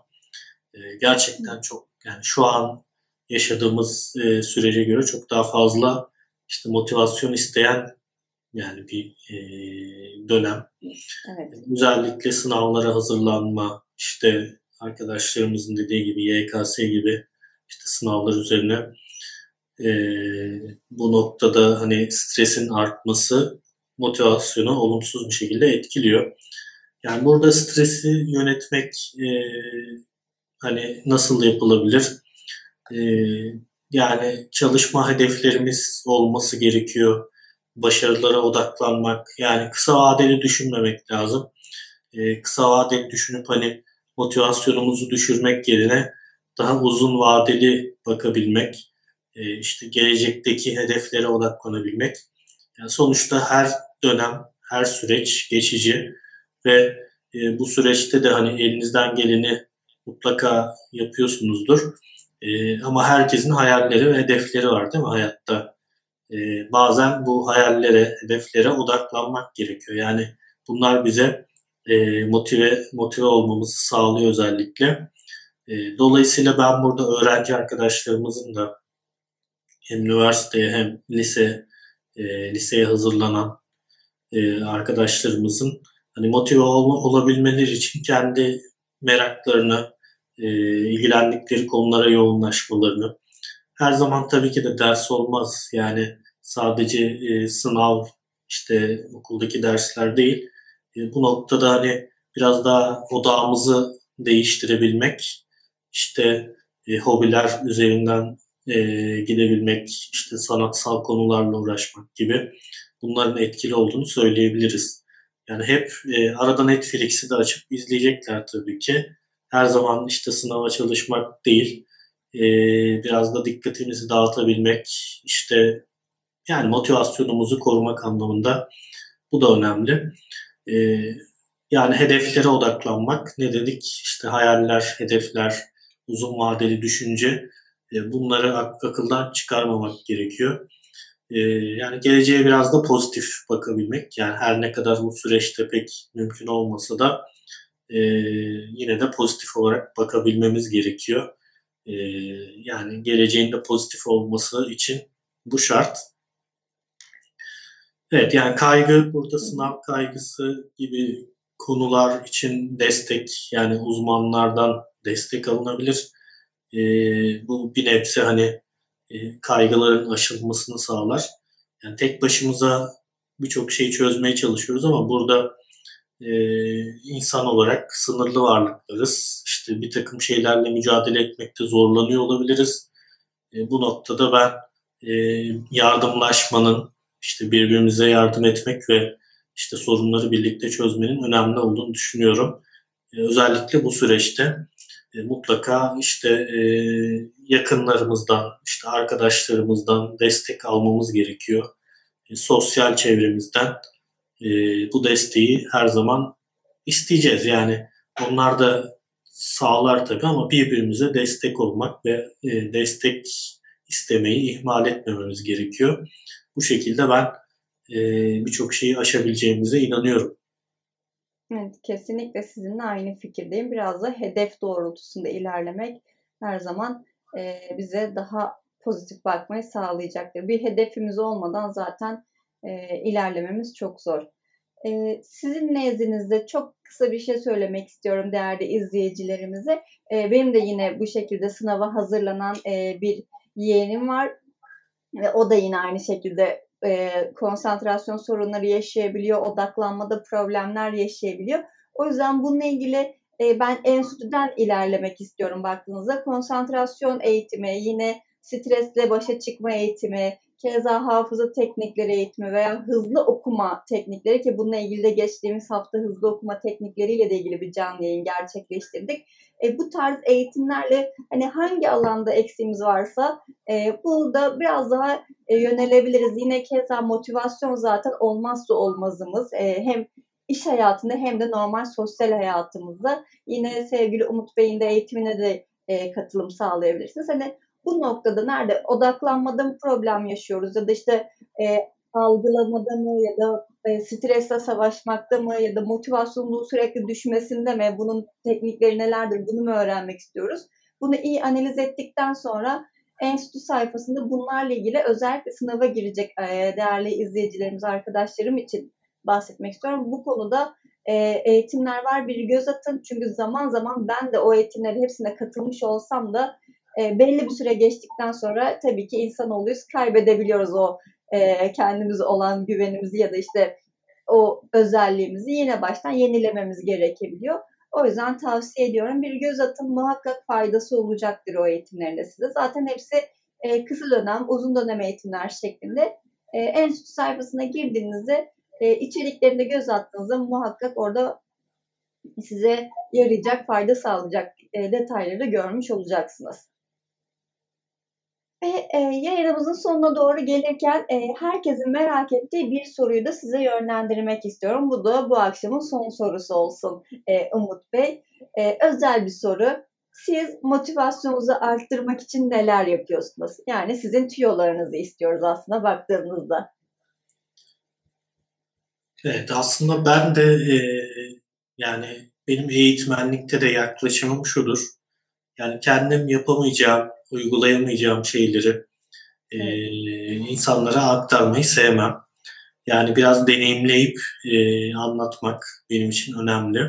e, gerçekten çok yani şu an yaşadığımız e, sürece göre çok daha fazla işte motivasyon isteyen yani bir e, dönem. Evet. Özellikle sınavlara hazırlanma, işte arkadaşlarımızın dediği gibi YKS gibi işte sınavlar üzerine e, bu noktada hani stresin artması motivasyonu olumsuz bir şekilde etkiliyor. Yani burada stresi yönetmek e, hani nasıl yapılabilir? E, yani çalışma hedeflerimiz olması gerekiyor başarılara odaklanmak yani kısa vadeli düşünmemek lazım. Ee, kısa vadeli düşünüp hani motivasyonumuzu düşürmek yerine daha uzun vadeli bakabilmek, e, işte gelecekteki hedeflere odaklanabilmek. Yani sonuçta her dönem, her süreç geçici ve e, bu süreçte de hani elinizden geleni mutlaka yapıyorsunuzdur. E, ama herkesin hayalleri ve hedefleri var değil mi hayatta? E, bazen bu hayallere, hedeflere odaklanmak gerekiyor. Yani bunlar bize e, motive motive olmamızı sağlıyor özellikle. E, dolayısıyla ben burada öğrenci arkadaşlarımızın da hem üniversiteye hem lise e, liseye hazırlanan e, arkadaşlarımızın hani motive ol, olabilmeleri için kendi meraklarını e, ilgilendikleri konulara yoğunlaşmalarını. Her zaman tabii ki de ders olmaz. Yani sadece e, sınav, işte okuldaki dersler değil. E, bu noktada hani biraz daha odağımızı değiştirebilmek, işte e, hobiler üzerinden e, gidebilmek, işte sanatsal konularla uğraşmak gibi bunların etkili olduğunu söyleyebiliriz. Yani hep e, arada Netflix'i de açıp izleyecekler tabii ki. Her zaman işte sınava çalışmak değil, e, biraz da dikkatimizi dağıtabilmek, işte yani motivasyonumuzu korumak anlamında bu da önemli. E, yani hedeflere odaklanmak. Ne dedik? İşte hayaller, hedefler, uzun vadeli düşünce. E, bunları akıldan çıkarmamak gerekiyor. E, yani geleceğe biraz da pozitif bakabilmek. Yani her ne kadar bu süreçte pek mümkün olmasa da e, yine de pozitif olarak bakabilmemiz gerekiyor. Yani geleceğin de pozitif olması için bu şart. Evet yani kaygı burada sınav kaygısı gibi konular için destek yani uzmanlardan destek alınabilir. E, bu bir nebze hani e, kaygıların aşılmasını sağlar. Yani tek başımıza birçok şeyi çözmeye çalışıyoruz ama burada e, insan olarak sınırlı varlıklarız. İşte bir takım şeylerle mücadele etmekte zorlanıyor olabiliriz. E, bu noktada ben e, yardımlaşmanın, işte birbirimize yardım etmek ve işte sorunları birlikte çözmenin önemli olduğunu düşünüyorum. E, özellikle bu süreçte e, mutlaka işte e, yakınlarımızdan, işte arkadaşlarımızdan destek almamız gerekiyor. E, sosyal çevremizden e, bu desteği her zaman isteyeceğiz. Yani onlar da sağlar tabii ama birbirimize destek olmak ve e, destek istemeyi ihmal etmememiz gerekiyor. Bu şekilde ben e, birçok şeyi aşabileceğimize inanıyorum. Evet, kesinlikle sizinle aynı fikirdeyim. Biraz da hedef doğrultusunda ilerlemek her zaman e, bize daha pozitif bakmayı sağlayacaktır. Bir hedefimiz olmadan zaten e, ilerlememiz çok zor. E, sizin nezdinizde çok kısa bir şey söylemek istiyorum değerli izleyicilerimize. E, benim de yine bu şekilde sınava hazırlanan e, bir yeğenim var. Ve o da yine aynı şekilde e, konsantrasyon sorunları yaşayabiliyor, odaklanmada problemler yaşayabiliyor. O yüzden bununla ilgili e, ben enstitüden ilerlemek istiyorum baktığınızda. Konsantrasyon eğitimi, yine stresle başa çıkma eğitimi, keza hafıza teknikleri eğitimi veya hızlı okuma teknikleri ki bununla ilgili de geçtiğimiz hafta hızlı okuma teknikleriyle de ilgili bir canlı yayın gerçekleştirdik. E, bu tarz eğitimlerle hani hangi alanda eksiğimiz varsa e, burada biraz daha e, yönelebiliriz. Yine keza motivasyon zaten olmazsa olmazımız. E, hem iş hayatında hem de normal sosyal hayatımızda. Yine sevgili Umut Bey'in de eğitimine de e, katılım sağlayabilirsiniz. Hani bu noktada nerede odaklanmada mı problem yaşıyoruz ya da işte e, algılamada mı ya da e, stresle savaşmakta mı ya da motivasyonun sürekli düşmesinde mi bunun teknikleri nelerdir bunu mu öğrenmek istiyoruz. Bunu iyi analiz ettikten sonra enstitü sayfasında bunlarla ilgili özellikle sınava girecek e, değerli izleyicilerimiz, arkadaşlarım için bahsetmek istiyorum. Bu konuda e, eğitimler var. Bir göz atın. Çünkü zaman zaman ben de o eğitimlerin hepsine katılmış olsam da e, belli bir süre geçtikten sonra tabii ki insanoğluyuz. Kaybedebiliyoruz o e, kendimize olan güvenimizi ya da işte o özelliğimizi yine baştan yenilememiz gerekebiliyor. O yüzden tavsiye ediyorum. Bir göz atın muhakkak faydası olacaktır o eğitimlerinde size. Zaten hepsi e, kısa dönem, uzun dönem eğitimler şeklinde. E, enstitü sayfasına girdiğinizde e, içeriklerinde göz attığınızda muhakkak orada size yarayacak, fayda sağlayacak e, detayları görmüş olacaksınız. Ve e, yayınımızın sonuna doğru gelirken e, herkesin merak ettiği bir soruyu da size yönlendirmek istiyorum. Bu da bu akşamın son sorusu olsun e, Umut Bey. E, özel bir soru. Siz motivasyonunuzu arttırmak için neler yapıyorsunuz? Yani sizin tüyolarınızı istiyoruz aslında baktığımızda. Evet aslında ben de e, yani benim eğitmenlikte de yaklaşımım şudur. Yani kendim yapamayacağım uygulayamayacağım şeyleri e, insanlara aktarmayı sevmem. Yani biraz deneyimleyip e, anlatmak benim için önemli.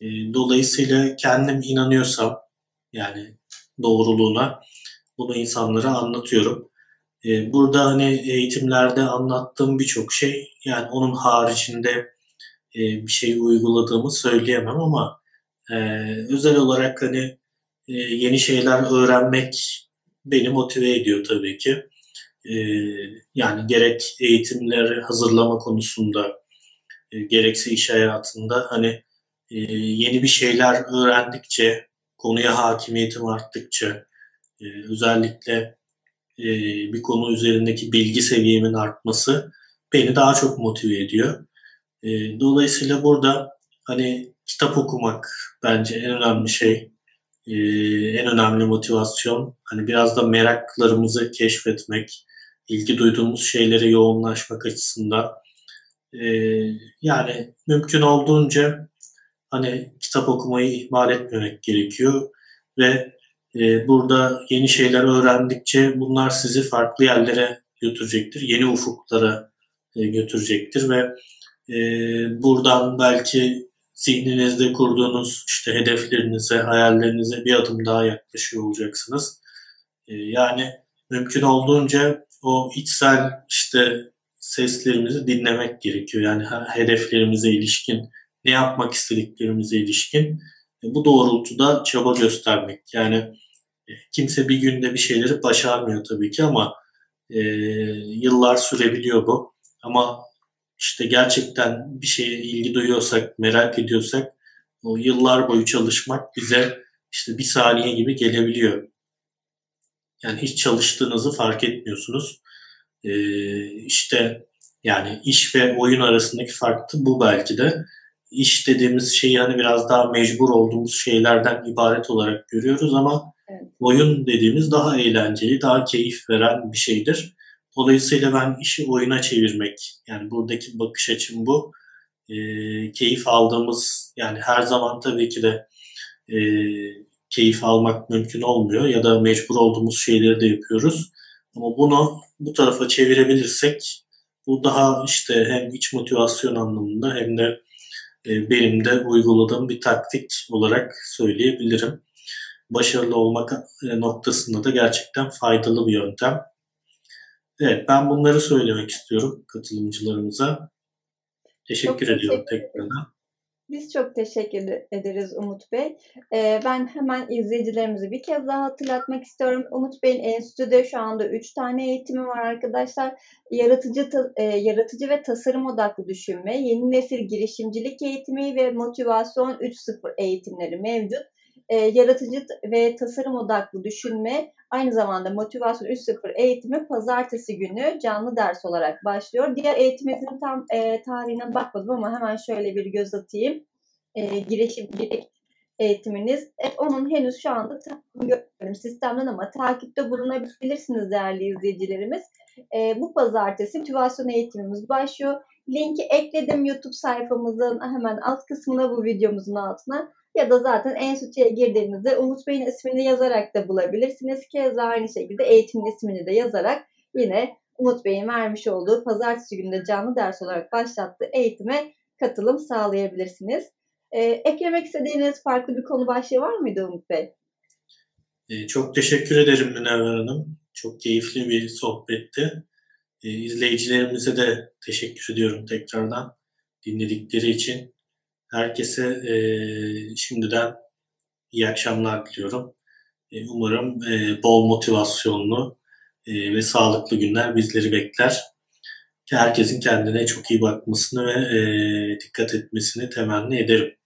E, dolayısıyla kendim inanıyorsam Yani doğruluğuna bunu insanlara anlatıyorum. Ee, burada hani eğitimlerde anlattığım birçok şey yani onun haricinde e, bir şey uyguladığımı söyleyemem ama e, özel olarak hani e, yeni şeyler öğrenmek beni motive ediyor tabii ki. Yani gerek eğitimleri hazırlama konusunda gerekse iş hayatında hani yeni bir şeyler öğrendikçe, konuya hakimiyetim arttıkça, özellikle bir konu üzerindeki bilgi seviyemin artması beni daha çok motive ediyor. Dolayısıyla burada hani kitap okumak bence en önemli şey, en önemli motivasyon. Hani biraz da meraklarımızı keşfetmek, ilgi duyduğumuz şeylere yoğunlaşmak açısından. Yani mümkün olduğunca hani kitap okumayı ihmal etmemek gerekiyor ve e, burada yeni şeyler öğrendikçe bunlar sizi farklı yerlere götürecektir, yeni ufuklara e, götürecektir ve e, buradan belki zihninizde kurduğunuz işte hedeflerinize, hayallerinize bir adım daha yaklaşıyor olacaksınız. E, yani mümkün olduğunca o içsel işte seslerimizi dinlemek gerekiyor. Yani hedeflerimize ilişkin, ne yapmak istediklerimize ilişkin e, bu doğrultuda çaba göstermek. Yani e, kimse bir günde bir şeyleri başarmıyor tabii ki ama e, yıllar sürebiliyor bu. Ama işte gerçekten bir şeye ilgi duyuyorsak, merak ediyorsak o yıllar boyu çalışmak bize işte bir saniye gibi gelebiliyor. Yani hiç çalıştığınızı fark etmiyorsunuz. Ee, işte yani iş ve oyun arasındaki fark da bu belki de. İş dediğimiz şeyi hani biraz daha mecbur olduğumuz şeylerden ibaret olarak görüyoruz ama evet. oyun dediğimiz daha eğlenceli, daha keyif veren bir şeydir. Dolayısıyla ben işi oyuna çevirmek, yani buradaki bakış açım bu. E, keyif aldığımız, yani her zaman tabii ki de e, keyif almak mümkün olmuyor ya da mecbur olduğumuz şeyleri de yapıyoruz. Ama bunu bu tarafa çevirebilirsek bu daha işte hem iç motivasyon anlamında hem de e, benim de uyguladığım bir taktik olarak söyleyebilirim. Başarılı olmak e, noktasında da gerçekten faydalı bir yöntem. Evet, ben bunları söylemek istiyorum katılımcılarımıza. Teşekkür çok ediyorum teşekkür tekrardan. Biz çok teşekkür ederiz Umut Bey. Ee, ben hemen izleyicilerimizi bir kez daha hatırlatmak istiyorum. Umut Bey'in enstitüde şu anda 3 tane eğitimi var arkadaşlar. Yaratıcı e, yaratıcı ve tasarım odaklı düşünme, yeni nesil girişimcilik eğitimi ve motivasyon 3.0 eğitimleri mevcut. Ee, yaratıcı ve tasarım odaklı düşünme Aynı zamanda Motivasyon 3.0 eğitimi pazartesi günü canlı ders olarak başlıyor. Diğer eğitimimizin tam e, tarihine bakmadım ama hemen şöyle bir göz atayım. E, girişimcilik eğitiminiz. Evet, onun henüz şu anda görmedim sistemden ama takipte bulunabilirsiniz değerli izleyicilerimiz. E, bu pazartesi motivasyon eğitimimiz başlıyor. Linki ekledim YouTube sayfamızın hemen alt kısmına bu videomuzun altına ya da zaten enstitüye girdiğinizde Umut Bey'in ismini yazarak da bulabilirsiniz. Keza aynı şekilde eğitimin ismini de yazarak yine Umut Bey'in vermiş olduğu pazartesi günde canlı ders olarak başlattığı eğitime katılım sağlayabilirsiniz. Ee, eklemek istediğiniz farklı bir konu başlığı var mıydı Umut Bey? Ee, çok teşekkür ederim Münevver Hanım. Çok keyifli bir sohbetti. Ee, izleyicilerimize de teşekkür ediyorum tekrardan dinledikleri için. Herkese e, şimdiden iyi akşamlar diliyorum. E, umarım e, bol motivasyonlu e, ve sağlıklı günler bizleri bekler. Herkesin kendine çok iyi bakmasını ve e, dikkat etmesini temenni ederim.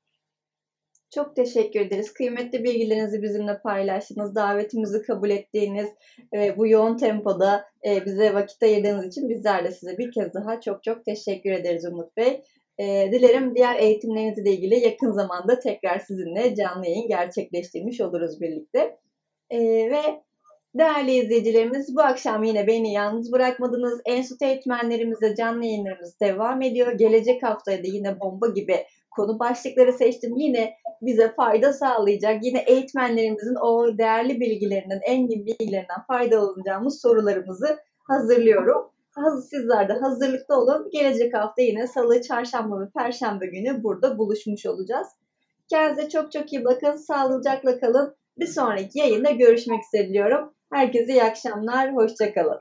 Çok teşekkür ederiz. Kıymetli bilgilerinizi bizimle paylaştınız. Davetimizi kabul ettiğiniz e, bu yoğun tempoda e, bize vakit ayırdığınız için bizler de size bir kez daha çok çok teşekkür ederiz Umut Bey. E, dilerim diğer eğitimlerinizle ilgili yakın zamanda tekrar sizinle canlı yayın gerçekleştirmiş oluruz birlikte. E, ve değerli izleyicilerimiz bu akşam yine beni yalnız bırakmadınız. Enstitü eğitmenlerimizle canlı yayınlarımız devam ediyor. Gelecek haftaya da yine bomba gibi konu başlıkları seçtim. Yine bize fayda sağlayacak, yine eğitmenlerimizin o değerli bilgilerinden, engin bilgilerinden faydalanacağımız sorularımızı hazırlıyorum. Sizler de hazırlıklı olun. Gelecek hafta yine salı, çarşamba ve perşembe günü burada buluşmuş olacağız. Kendinize çok çok iyi bakın. Sağlıcakla kalın. Bir sonraki yayında görüşmek üzere diyorum. Herkese iyi akşamlar, hoşçakalın.